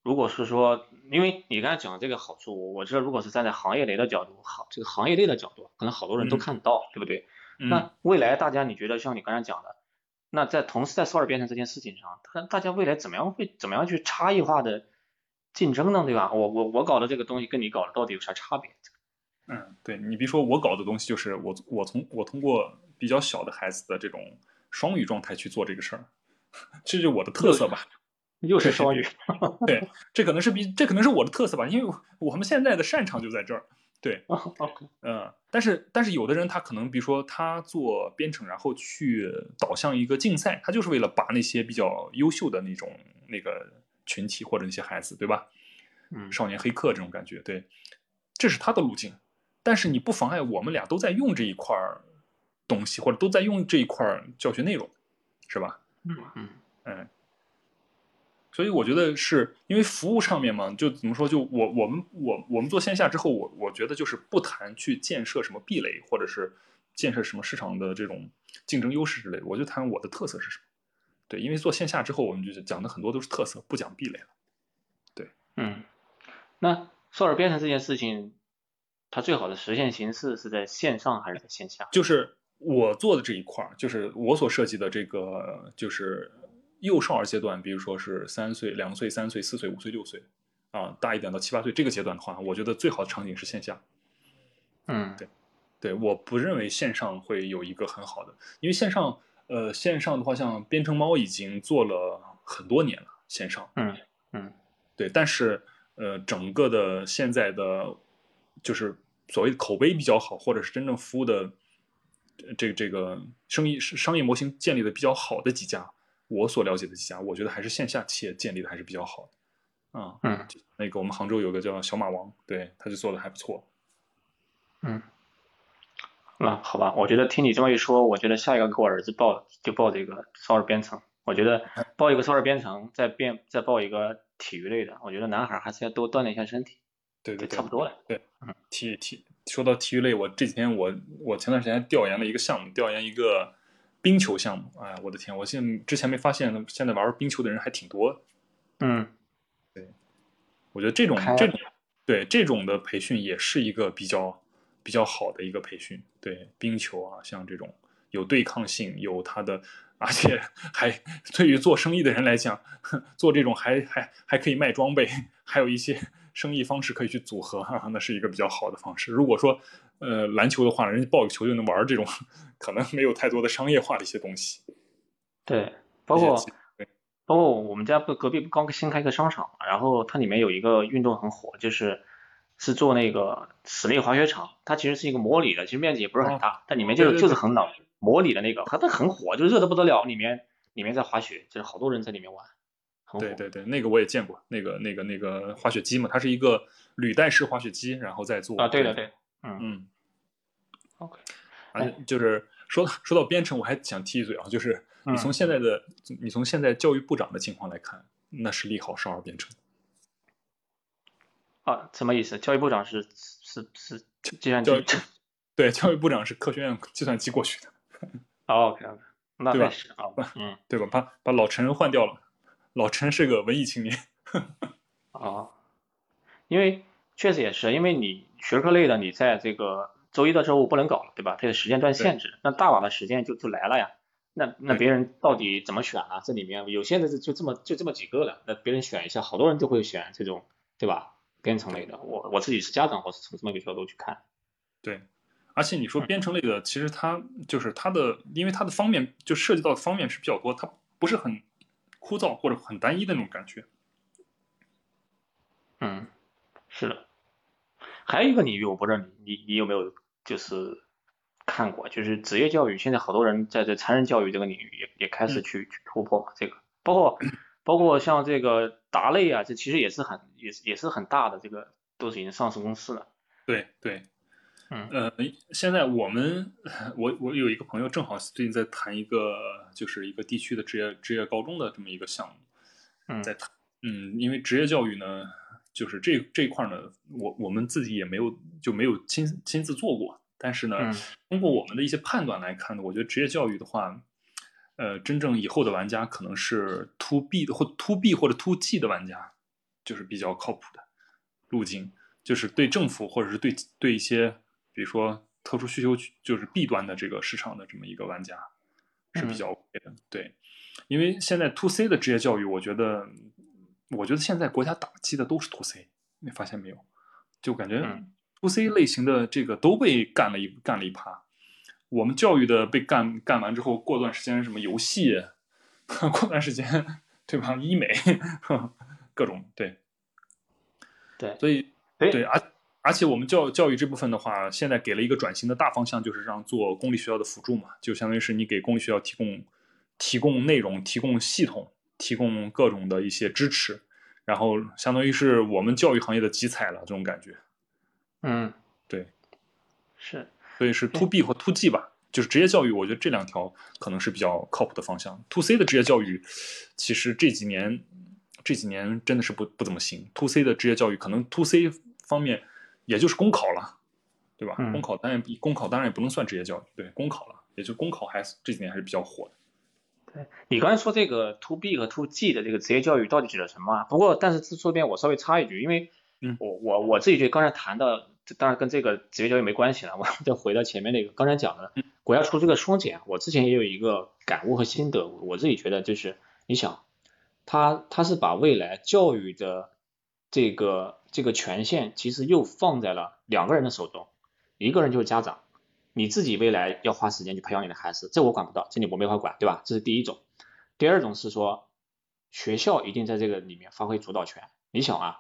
如果是说，因为你刚才讲的这个好处，我我知道，如果是站在行业内的角度，好，这个行业内的角度，可能好多人都看得到，对不对？那未来大家你觉得像你刚才讲的，那在同时在少儿编程这件事情上，他大家未来怎么样会怎么样去差异化的竞争呢？对吧？我我我搞的这个东西跟你搞的到底有啥差别？嗯，对你比如说我搞的东西就是我我从我通过比较小的孩子的这种双语状态去做这个事儿，*laughs* 这就是我的特色吧。又是双语，对，这可能是比这可能是我的特色吧，因为我们现在的擅长就在这儿，对，嗯，但是但是有的人他可能比如说他做编程，然后去导向一个竞赛，他就是为了把那些比较优秀的那种那个群体或者那些孩子，对吧？嗯，少年黑客这种感觉，对，这是他的路径，但是你不妨碍我们俩都在用这一块东西，或者都在用这一块教学内容，是吧？嗯嗯嗯。所以我觉得是因为服务上面嘛，就怎么说？就我我们我我们做线下之后，我我觉得就是不谈去建设什么壁垒，或者是建设什么市场的这种竞争优势之类的，我就谈我的特色是什么。对，因为做线下之后，我们就讲的很多都是特色，不讲壁垒了。对，嗯，那少儿编程这件事情，它最好的实现形式是在线上还是在线下？就是我做的这一块儿，就是我所设计的这个，就是。幼少儿阶段，比如说是三岁、两岁、三岁、四岁、五岁、六岁，啊，大一点到七八岁这个阶段的话，我觉得最好的场景是线下。嗯，对，对，我不认为线上会有一个很好的，因为线上，呃，线上的话，像编程猫已经做了很多年了，线上。嗯嗯，对，但是呃，整个的现在的就是所谓口碑比较好，或者是真正服务的这个这个生意商业模型建立的比较好的几家。我所了解的几家，我觉得还是线下企业建立的还是比较好的，啊，嗯，那个我们杭州有个叫小马王，对，他就做的还不错，嗯，那好吧，我觉得听你这么一说，我觉得下一个给我儿子报就报这个少儿编程，我觉得报一个少儿编程，再变再报一个体育类的，我觉得男孩还是要多锻炼一下身体，对对，差不多了，对，嗯，体体说到体育类，我这几天我我前段时间调研了一个项目，调研一个。冰球项目，哎，我的天！我现之前没发现，现在玩冰球的人还挺多。嗯，对，我觉得这种这种对这种的培训也是一个比较比较好的一个培训。对冰球啊，像这种有对抗性，有它的，而且还对于做生意的人来讲，*laughs* 做这种还还还可以卖装备，*laughs* 还有一些生意方式可以去组合，那是一个比较好的方式。如果说呃，篮球的话，人家报个球就能玩这种，可能没有太多的商业化的一些东西。对，包括包括我们家不隔壁刚新开一个商场，然后它里面有一个运动很火，就是是做那个室内滑雪场，它其实是一个模拟的，其实面积也不是很大，但里面就是就是很冷，模拟的那个，它它很火，就热的不得了，里面里面在滑雪，就是好多人在里面玩。对对对，那个我也见过，那个那个那个滑雪机嘛，它是一个履带式滑雪机，然后再做啊，对的对。嗯嗯，OK，而且就是说说到编程，我还想提一嘴啊，就是你从现在的你从现在教育部长的情况来看，那是利好少儿编程啊？什么意思？教育部长是是是计算机？*laughs* 对，教育部长是科学院计算机过去的。OK OK，那对吧？啊，嗯，对吧？把把老陈换掉了，老陈是个文艺青年。*laughs* 啊，因为确实也是，因为你。学科类的，你在这个周一到周五不能搞了，对吧？它有时间段限制，那大把的时间就就来了呀。那那别人到底怎么选啊？这里面有些的就这么就这么几个了，那别人选一下，好多人就会选这种，对吧？编程类的，我我自己是家长，我是从这么一个角度去看。对，而且你说编程类的，其实它就是它的，因为它的方面就涉及到的方面是比较多，它不是很枯燥或者很单一的那种感觉。嗯，是的。还有一个领域，我不知道你你你有没有就是看过，就是职业教育，现在好多人在这成人教育这个领域也也开始去去突破嘛，这个包括包括像这个达类啊，这其实也是很也也是很大的，这个都是已经上市公司了。对对，嗯。呃，现在我们我我有一个朋友正好最近在谈一个就是一个地区的职业职业高中的这么一个项目，嗯。在谈，嗯，因为职业教育呢，就是这这一块呢，我我们自己也没有就没有亲亲自做过，但是呢，嗯通过我们的一些判断来看呢，我觉得职业教育的话，呃，真正以后的玩家可能是 to B 的或 to B 或者 to G 的玩家，就是比较靠谱的路径，就是对政府或者是对对一些比如说特殊需求就是 B 端的这个市场的这么一个玩家是比较 OK 的，对，因为现在 to C 的职业教育，我觉得我觉得现在国家打击的都是 to C，你发现没有？就感觉嗯 to C 类型的这个都被干了一干了一趴。我们教育的被干干完之后，过段时间什么游戏，*laughs* 过段时间对吧？医美，*laughs* 各种对，对，所以哎对，而而且我们教教育这部分的话，现在给了一个转型的大方向，就是让做公立学校的辅助嘛，就相当于是你给公立学校提供提供内容、提供系统、提供各种的一些支持，然后相当于是我们教育行业的集采了这种感觉。嗯对，是所以是 to B 和 to G 吧，就是职业教育，我觉得这两条可能是比较靠谱的方向。to C 的职业教育，其实这几年这几年真的是不不怎么行。to C 的职业教育可能 to C 方面也就是公考了，对吧？嗯公考当然公考当然也不能算职业教育，对，公考了，也就公考还是这几年还是比较火的。对你刚才说这个 to B 和 to G 的这个职业教育到底指的什么啊？不过，但是这这边我稍微插一句，因为嗯我我我自己觉得刚才谈到，当然跟这个职业教育没关系了。我再回到前面那个刚才讲的国家出这个双减，我之前也有一个感悟和心得，我自己觉得就是你想，他他是把未来教育的这个这个权限，其实又放在了两个人的手中，一个人就是家长。你自己未来要花时间去培养你的孩子，这我管不到，这里我没法管，对吧？这是第一种。第二种是说，学校一定在这个里面发挥主导权。你想啊，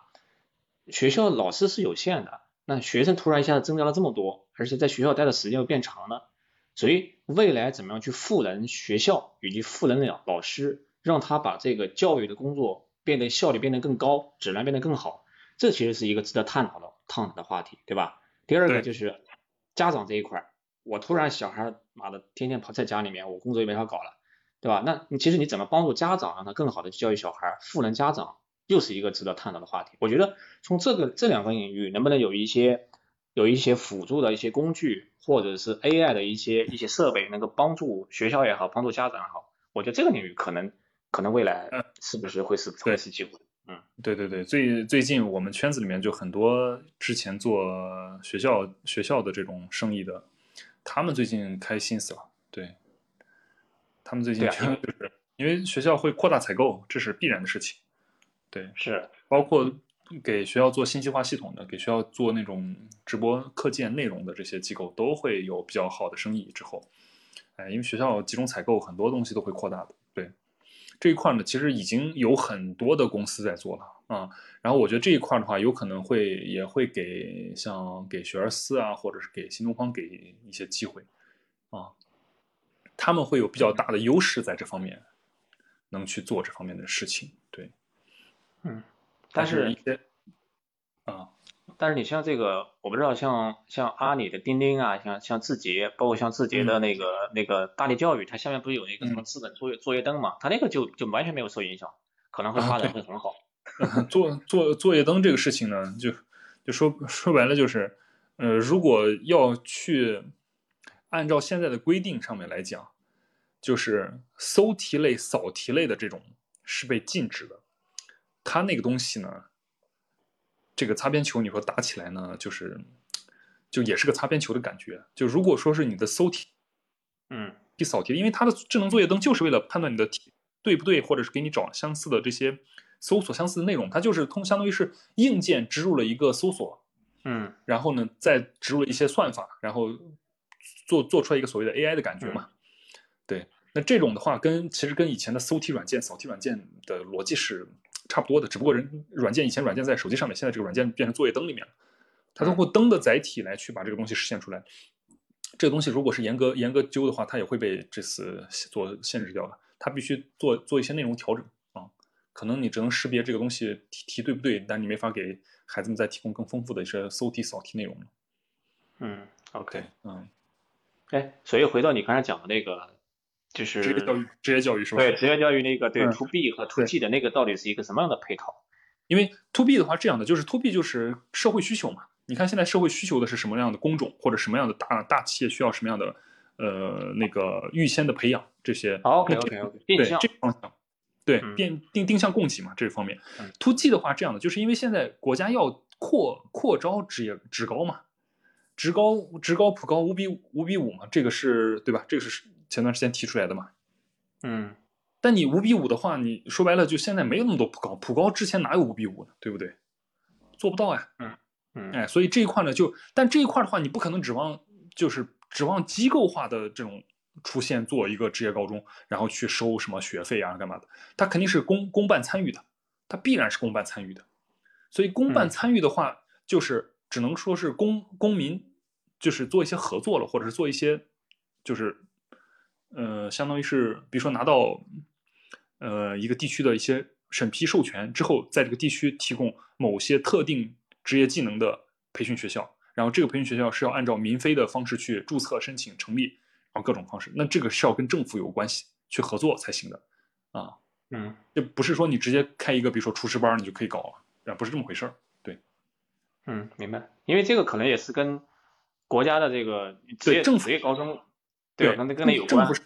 学校老师是有限的，那学生突然一下子增加了这么多，而且在学校待的时间又变长了，所以未来怎么样去赋能学校以及赋能老老师，让他把这个教育的工作变得效率变得更高，质量变得更好，这其实是一个值得探讨的探讨的话题，对吧？第二个就是家长这一块儿，我突然小孩儿妈的天天跑在家里面，我工作也没法搞了。对吧？那你其实你怎么帮助家长让他更好的去教育小孩，赋能家长，又是一个值得探讨的话题。我觉得从这个这两个领域，能不能有一些有一些辅助的一些工具，或者是 AI 的一些一些设备，能够帮助学校也好，帮助家长也好，我觉得这个领域可能可能未来嗯是不是会是会是机会？对对对，最最近我们圈子里面就很多之前做学校学校的这种生意的，他们最近开心死了。对，他们最近就是因为学校会扩大采购，这是必然的事情。对，是，包括给学校做信息化系统的，给学校做那种直播课件内容的这些机构，都会有比较好的生意之后。哎，因为学校集中采购，很多东西都会扩大的。对，这一块呢，其实已经有很多的公司在做了啊。然后我觉得这一块的话，有可能会也会给像给学而思啊，或者是给新东方给一些机会啊，他们会有比较大的优势在这方面，能去做这方面的事情。对，嗯，但是是一些啊，但是你像这个，我不知道像像阿里的钉钉啊，像像字节，包括像字节的那个、那个大力教育，它下面不是有那个什么嗯资本作业作业灯嘛？它那个就就完全没有受影响，可能会啊发展会很好。*laughs* 做做作业灯这个事情呢，就就说说白了就是，呃，如果要去按照现在的规定上面来讲，就是搜题类、扫题类的这种是被禁止的。它那个东西呢，这个擦边球你说打起来呢，就是就也是个擦边球的感觉。就如果说是你的搜题嗯题扫题，因为它的智能作业灯就是为了判断你的题对不对，或者是给你找相似的这些搜索相似的内容，它就是通相当于是硬件植入了一个搜索，嗯然后呢再植入了一些算法，然后做做出来一个所谓的 AI 的感觉嘛。对，那这种的话跟其实跟以前的搜题软件、扫题软件的逻辑是差不多的，只不过人软件以前软件在手机上面，现在这个软件变成作业灯里面了，它通过灯的载体来去把这个东西实现出来。这个东西如果是严格严格揪的话，它也会被这次做限制掉的。它必须做做一些内容调整啊，可能你只能识别这个东西题题对不对，但你没法给孩子们再提供更丰富的一些搜题扫题内容了。嗯，OK，嗯，哎，所以回到你刚才讲的那个，就是职业教育，职业教育是吧？对，职业教育那个对嗯 To B 和 To G 的那个到底是一个什么样的配套？因为 to B 的话，这样的就是 to B 就是社会需求嘛。你看现在社会需求的是什么样的工种，或者什么样的大大企业需要什么样的呃那个预先的培养这些。OK OK OK，对这个方向，对嗯定定定向供给嘛，这方面嗯。to G 的话，这样的就是因为现在国家要扩扩招职业职高嘛，职高职高普高五比五五比五嘛，这个是对吧？这个是前段时间提出来的嘛。嗯但你五比五的话，你说白了就现在没有那么多普高，普高之前哪有五比五呢？对不对？做不到呀。嗯哎，所以这一块呢，就但这一块的话，你不可能指望就是指望机构化的这种出现做一个职业高中，然后去收什么学费啊干嘛的，它肯定是公公办参与的，它必然是公办参与的。所以公办嗯参与的话，就是只能说是公公民就是做一些合作了，或者是做一些就是呃，相当于是比如说拿到呃一个地区的一些审批授权之后，在这个地区提供某些特定职业技能的培训学校，然后这个培训学校是要按照民非的方式去注册、申请、成立，然后各种方式，那这个是要跟政府有关系去合作才行的啊，嗯。这不是说你直接开一个比如说厨师班你就可以搞了，啊，不是这么回事儿。对嗯，明白。因为这个可能也是跟国家的这个职业政府职业高中对，跟跟那有关政府。是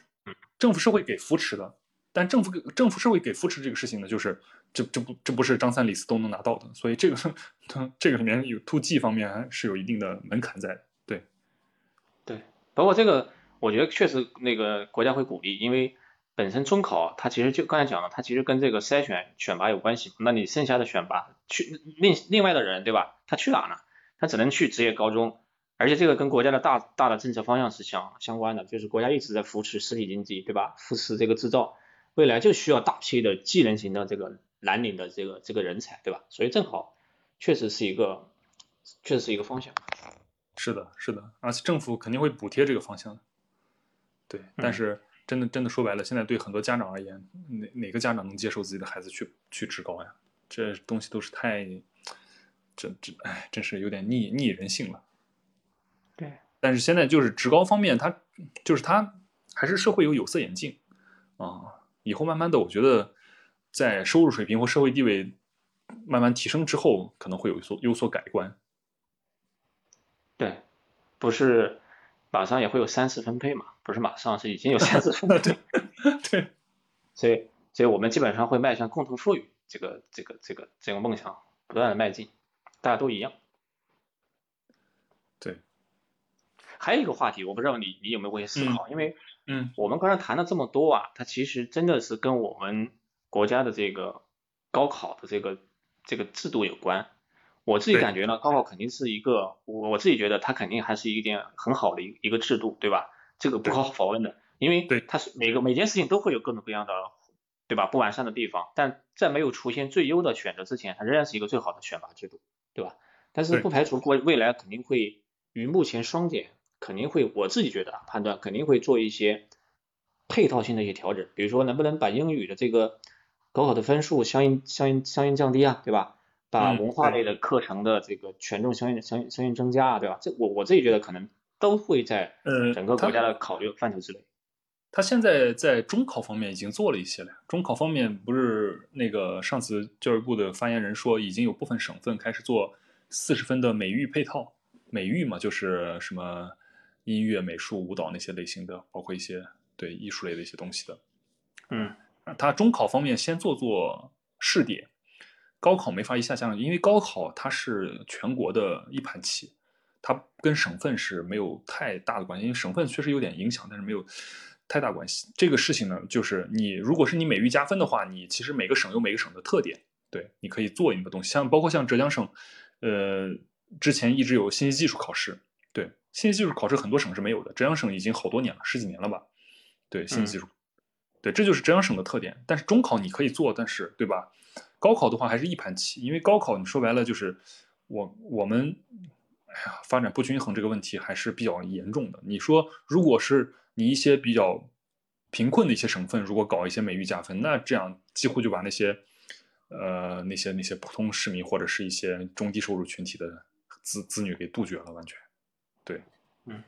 政府是会给扶持的，但政府给政府是会给扶持这个事情的，就是这这不这不是张三李四都能拿到的，所以这个是它 *laughs* 这个里面有 to G 方面还是有一定的门槛在的。对，对，包括这个，我觉得确实那个国家会鼓励，因为本身中考它其实就刚才讲了，它其实跟这个筛选选拔有关系。那你剩下的选拔去另另外的人，对吧？他去哪呢？他只能去职业高中，而且这个跟国家的大大的政策方向是相相关的，就是国家一直在扶持实体经济，对吧？扶持这个制造，未来就需要大批的技能型的这个蓝领的这个这个人才，对吧？所以正好确实是一个确实是一个方向。是的，是的，而且政府肯定会补贴这个方向的。对，但嗯是真的真的说白了，现在对很多家长而言，哪哪个家长能接受自己的孩子去去职高呀？这东西都是太，这这哎，真是有点逆逆人性了。对，但是现在就是职高方面，他就是他还是社会有有色眼镜啊。以后慢慢的，我觉得在收入水平或社会地位慢慢提升之后，可能会有所有所改观。对，不是马上也会有三次分配嘛？不是马上，是已经有三次分配。对，所以，所以我们基本上会迈向共同富裕这个这个这个这个梦想，不断的迈进，大家都一样。对，还有一个话题，我不知道你你有没有过一些思考，因为嗯我们刚才谈了这么多啊，它其实真的是跟我们国家的这个高考的这个这个制度有关。我自己感觉呢，高考肯定是一个，我我自己觉得它肯定还是一件很好的一一个制度，对吧？这个不可否认的，因为对它是每个每件事情都会有各种各样的，对吧？不完善的地方，但在没有出现最优的选择之前，它仍然是一个最好的选拔制度，对吧？但是不排除过未来肯定会与目前双减，肯定会我自己觉得啊判断肯定会做一些配套性的一些调整，比如说能不能把英语的这个高考的分数相应相应相应降低啊，对吧？把嗯文化类的课程的这个权重相应相应相应增加啊，对吧？这我我自己觉得可能都会在呃整个国家的考虑范畴之内。他现在在中考方面已经做了一些了。中考方面不是那个上次教育部的发言人说，已经有部分省份开始做四十分的美育配套。美育嘛，就是什么音乐、美术、舞蹈那些类型的，包括一些对艺术类的一些东西的。嗯他中考方面先做做试点，高考没法一下降，因为高考它是全国的一盘棋，它跟省份是没有太大的关系，因为省份确实有点影响，但是没有太大关系。这个事情呢，就是你如果是你美育加分的话，你其实每个省有每个省的特点，对，你可以做一个东西，像包括像浙江省，呃，之前一直有信息技术考试，对，信息技术考试很多省是没有的，浙江省已经好多年了，十几年了吧，对，信息技术。对，这就是浙江省的特点。但是中考你可以做，但是对吧？高考的话还是一盘棋，因为高考你说白了就是我我们哎呀，发展不均衡这个问题还是比较严重的。你说，如果是你一些比较贫困的一些省份，如果搞一些美育加分，那这样几乎就把那些呃那些那些普通市民或者是一些中低收入群体的子子女给杜绝了，完全。对，嗯，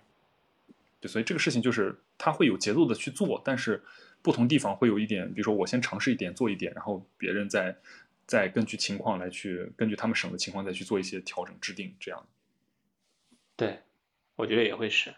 对，所以这个事情就是他会有节奏的去做，但是不同地方会有一点，比如说我先尝试一点做一点，然后别人再再根据情况来去根据他们省的情况再去做一些调整制定，这样。对，我觉得也会是，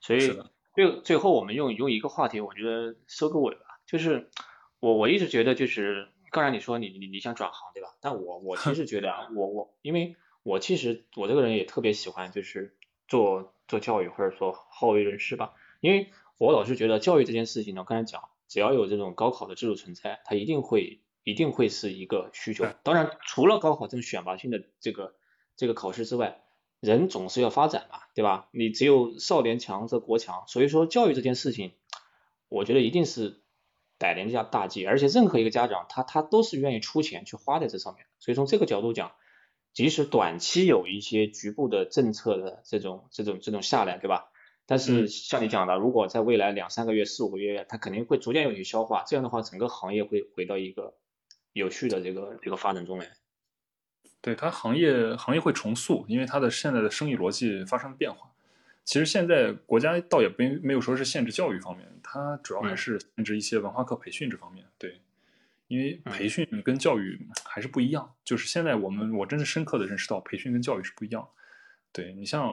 所以。最最后我们用用一个话题，我觉得收个尾吧，就是我我一直觉得就是刚才你说你你你想转行对吧？但我我其实觉得啊，我我因为我其实我这个人也特别喜欢就是做做教育或者说好为人师吧，因为我老是觉得教育这件事情呢，刚才讲只要有这种高考的制度存在，它一定会一定会是一个需求。当然，除了高考这种选拔性的这个这个考试之外，人总是要发展嘛，对吧？你只有少年强则国强，所以说教育这件事情，我觉得一定是百年家大计，而且任何一个家长他他都是愿意出钱去花在这上面。所以从这个角度讲，即使短期有一些局部的政策的这种这种这种下来，对吧？但是嗯像你讲的，如果在未来两三个月、四五个月，它肯定会逐渐有一些消化，这样的话，整个行业会回到一个有序的这个这个发展中来。对它行业行业会重塑，因为它的现在的生意逻辑发生了变化。其实现在国家倒也没没有说是限制教育方面，它主要还嗯是限制一些文化课培训这方面。对，因为嗯培训跟教育还是不一样。就是现在我们我真的深刻的认识到，培训跟教育是不一样。对你像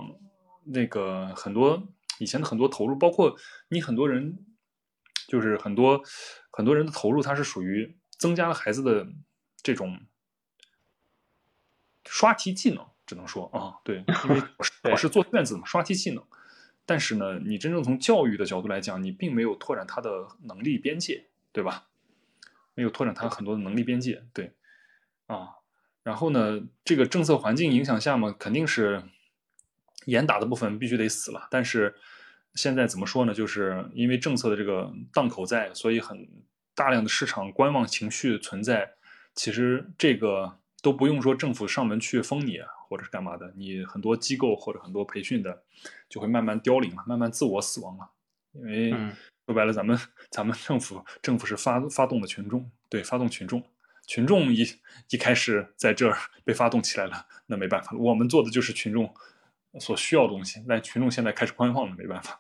那个很多以前的很多投入，包括你很多人，就是很多很多人的投入，它是属于增加了孩子的这种刷题技能，只能说啊，对，因为我是 *laughs* 我是做卷子嘛，刷题技能。但是呢，你真正从教育的角度来讲，你并没有拓展他的能力边界，对吧？没有拓展他很多的能力边界，对，啊，然后呢，这个政策环境影响下嘛，肯定是严打的部分必须得死了。但是现在怎么说呢？就是因为政策的这个档口在，所以很大量的市场观望情绪存在。其实这个都不用说政府上门去封你啊，或者是干嘛的，你很多机构或者很多培训的就会慢慢凋零了，慢慢自我死亡了。因为嗯说白了，咱们咱们政府政府是发发动的群众，对，发动群众，群众一一开始在这儿被发动起来了，那没办法了，我们做的就是群众所需要的东西，但群众现在开始观望了，没办法，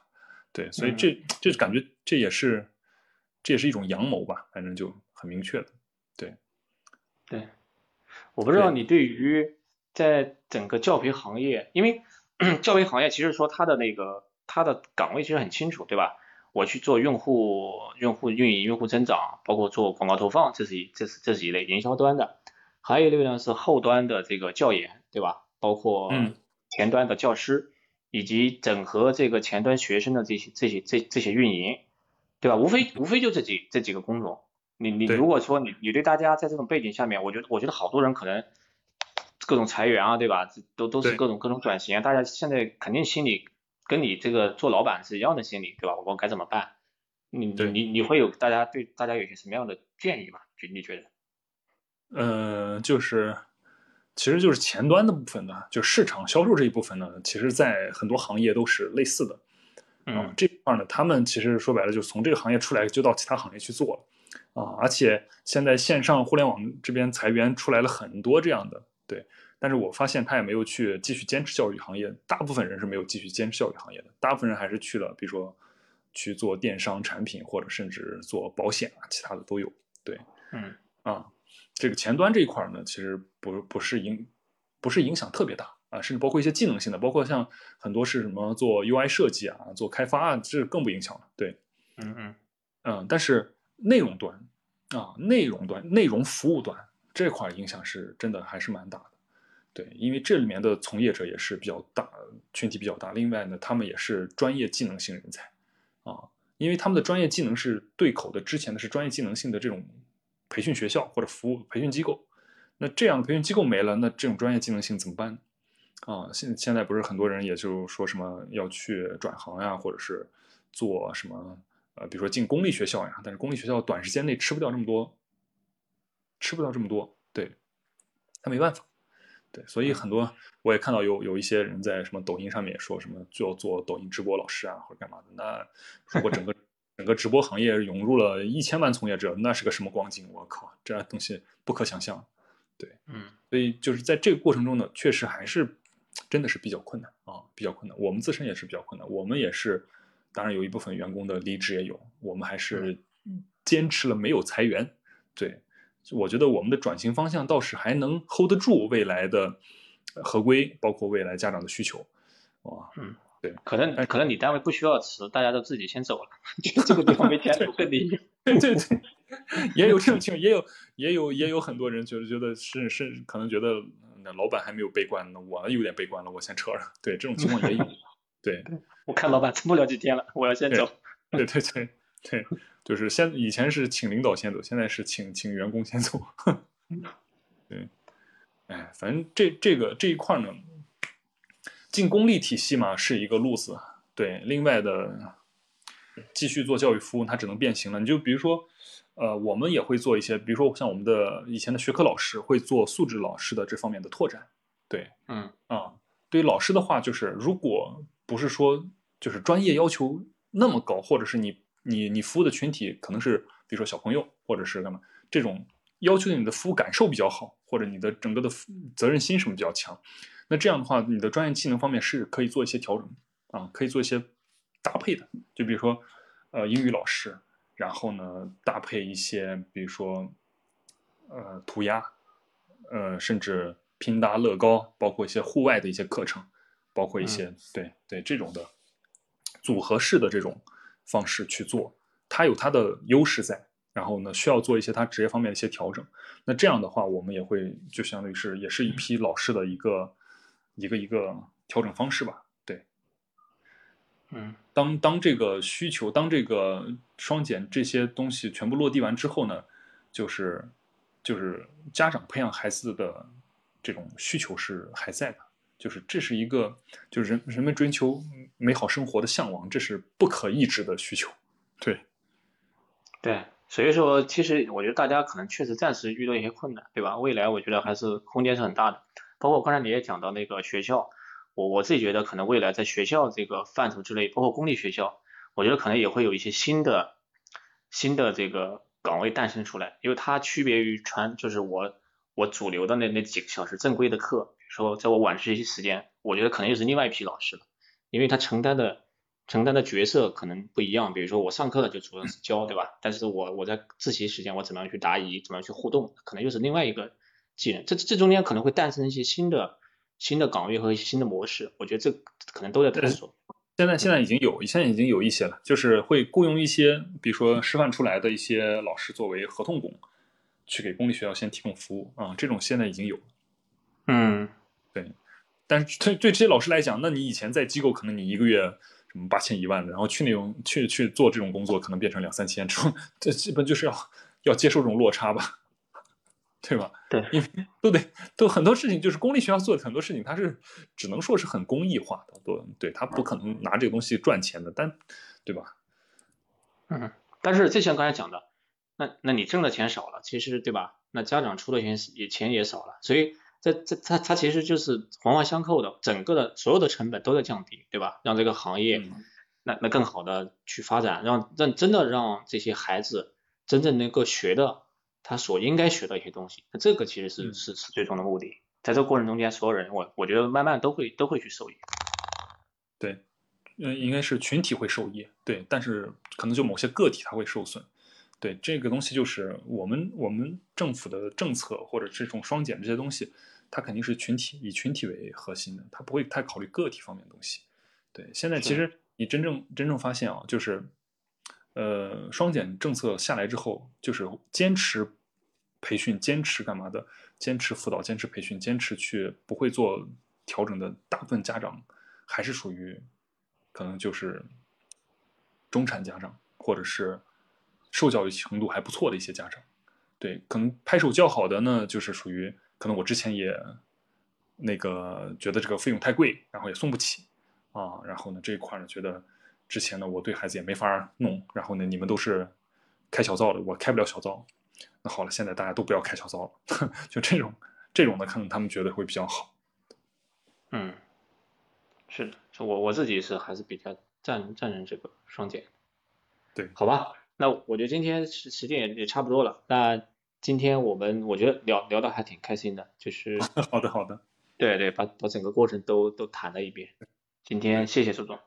对，所以嗯这这感觉这也是这也是一种阳谋吧，反正就很明确的，对，对，我不知道你对于在整个教培行业，因为 *clears throat* 教培行业其实说它的那个它的岗位其实很清楚，对吧？我去做用户用户运营、用户增长，包括做广告投放，这是一这是这是一类营销端的，还有一类呢是后端的这个教研，对吧？包括嗯前端的教师，以及整合这个前端学生的这些这些这这些运营，对吧？无非无非就这几这几个工种。你你如果说你你对大家在这种背景下面，我觉得我觉得好多人可能各种裁员啊，对吧？都都是各种各种转型啊，大家现在肯定心里跟你这个做老板是一样的心理，对吧？我该怎么办？你你你你会有大家对大家有些什么样的建议吗？就你觉得？呃，就是，其实就是前端的部分呢，就市场销售这一部分呢，其实在很多行业都是类似的。啊，嗯这块儿呢，他们其实说白了，就从这个行业出来，就到其他行业去做了啊。而且现在线上互联网这边裁员出来了很多这样的，对。但是我发现他也没有去继续坚持教育行业，大部分人是没有继续坚持教育行业的，大部分人还是去了，比如说去做电商产品，或者甚至做保险啊，其他的都有。对，嗯啊，这个前端这一块呢，其实不不是影不是影响特别大啊，甚至包括一些技能性的，包括像很多是什么做 UI 设计啊、做开发啊，这更不影响了。对，嗯嗯嗯，但是内容端啊，内容端、内容服务端这块影响是真的还是蛮大的。对，因为这里面的从业者也是比较大，群体比较大。另外呢，他们也是专业技能性人才啊，因为他们的专业技能是对口的，之前的是专业技能性的这种培训学校或者服务培训机构。那这样的培训机构没了，那这种专业技能性怎么办？啊，现现在不是很多人也就说什么要去转行呀，或者是做什么呃，比如说进公立学校呀，但是公立学校短时间内吃不掉这么多，吃不到这么多，对，他没办法。对，所以很多我也看到有有一些人在什么抖音上面说什么就要做抖音直播老师啊或者干嘛的。那 *laughs* 如果整个整个直播行业涌入了一千万从业者，那是个什么光景？我靠，这东西不可想象。对，嗯，所以就是在这个过程中呢，确实还是真的是比较困难啊，比较困难。我们自身也是比较困难，我们也是，当然有一部分员工的离职也有，我们还是坚持了没有裁员。对，我觉得我们的转型方向倒是还能 hold 得住未来的合规，包括未来家长的需求。哇，嗯，对，可能可能你单位不需要辞，大家都自己先走了，觉得这个地方没前途更离。对对对，也有这种情况，也有也有也有很多人觉得觉得是是可能觉得那老板还没有悲观呢，我有点悲观了，我先撤了。对，这种情况也有。对，我看老板撑不了几天了，我要先走。对对对对，就是先以前是请领导先走，现在是请请员工先走。*laughs* 对，哎，反正这这个这一块呢，进公立体系嘛是一个路子，对，另外的。继续做教育服务，它只能变形了。你就比如说，呃，我们也会做一些，比如说像我们的以前的学科老师会做素质老师的这方面的拓展。对，嗯啊，对于老师的话，就是如果不是说就是专业要求那么高，或者是你你你服务的群体可能是比如说小朋友，或者是干嘛这种要求你的服务感受比较好，或者你的整个的责任心什么比较强，那这样的话，你的专业技能方面是可以做一些调整啊，可以做一些。搭配的，就比如说，呃，英语老师，然后呢，搭配一些，比如说，呃，涂鸦，呃，甚至拼搭、乐高，包括一些户外的一些课程，包括一些对对这种的组合式的这种方式去做，它有它的优势在，然后呢，需要做一些它职业方面的一些调整。那这样的话，我们也会就相当于是也是一批老师的一个一个一个调整方式吧。对嗯，当当这个需求，当这个双减这些东西全部落地完之后呢，就是就是家长培养孩子的这种需求是还在的，就是这是一个就是人人们追求美好生活的向往，这是不可抑制的需求。对，对，所以说其实我觉得大家可能确实暂时遇到一些困难，对吧？未来我觉得还是空间是很大的，包括刚才你也讲到那个学校。我我自己觉得，可能未来在学校这个范畴之内，包括公立学校，我觉得可能也会有一些新的新的这个岗位诞生出来，因为它区别于传，就是我我主流的那那几个小时正规的课，说在我晚自习时间，我觉得可能又是另外一批老师了，因为他承担的承担的角色可能不一样，比如说我上课的就主要是教，对吧？但是我我在自习时间我怎么样去答疑，怎么样去互动，可能又是另外一个技能，这这中间可能会诞生一些新的。新的岗位和新的模式，我觉得这可能都在探索。现在现在已经有，现在已经有一些了，就是会雇佣一些，比如说师范出来的一些老师作为合同工，去给公立学校先提供服务啊。这种现在已经有。嗯，对。但是对对这些老师来讲，那你以前在机构可能你一个月什么八千一万的，然后去那种去去做这种工作，可能变成两三千，这种这基本就是要要接受这种落差吧。对吧？对，因为都得都很多事情，就是公立学校做的很多事情，它是只能说是很公益化的，对，对，他不可能拿这个东西赚钱的，但对吧？嗯，但是就像刚才讲的，那那你挣的钱少了，其实对吧？那家长出的钱也钱也少了，所以这这它它其实就是环环相扣的，整个的所有的成本都在降低，对吧？让这个行业那那更好的去发展，让让真的让这些孩子真正能够学的。他所应该学的一些东西，那这个其实是是是最终的目的。在这个过程中间，所有人我我觉得慢慢都会都会去受益。对，嗯，应该是群体会受益，对，但是可能就某些个体他会受损。对，这个东西就是我们我们政府的政策或者这种双减这些东西，它肯定是群体以群体为核心的，它不会太考虑个体方面的东西。对，现在其实你真正真正发现啊，就是。呃，双减政策下来之后，就是坚持培训、坚持干嘛的？坚持辅导、坚持培训、坚持去不会做调整的大部分家长，还是属于可能就是中产家长，或者是受教育程度还不错的一些家长。对，可能拍手叫好的呢，就是属于可能我之前也那个觉得这个费用太贵，然后也送不起啊，然后呢这一块呢觉得。之前呢，我对孩子也没法弄，然后呢，你们都是开小灶的，我开不了小灶。那好了，现在大家都不要开小灶了，*laughs* 就这种这种的可能他们觉得会比较好。嗯，是的，我我自己是还是比较赞赞成这个双减。对，好吧，那我觉得今天时时间也也差不多了。那今天我们我觉得聊聊的还挺开心的，就是 *laughs* 好的好的，对对，把把整个过程都都谈了一遍。今天谢谢苏总。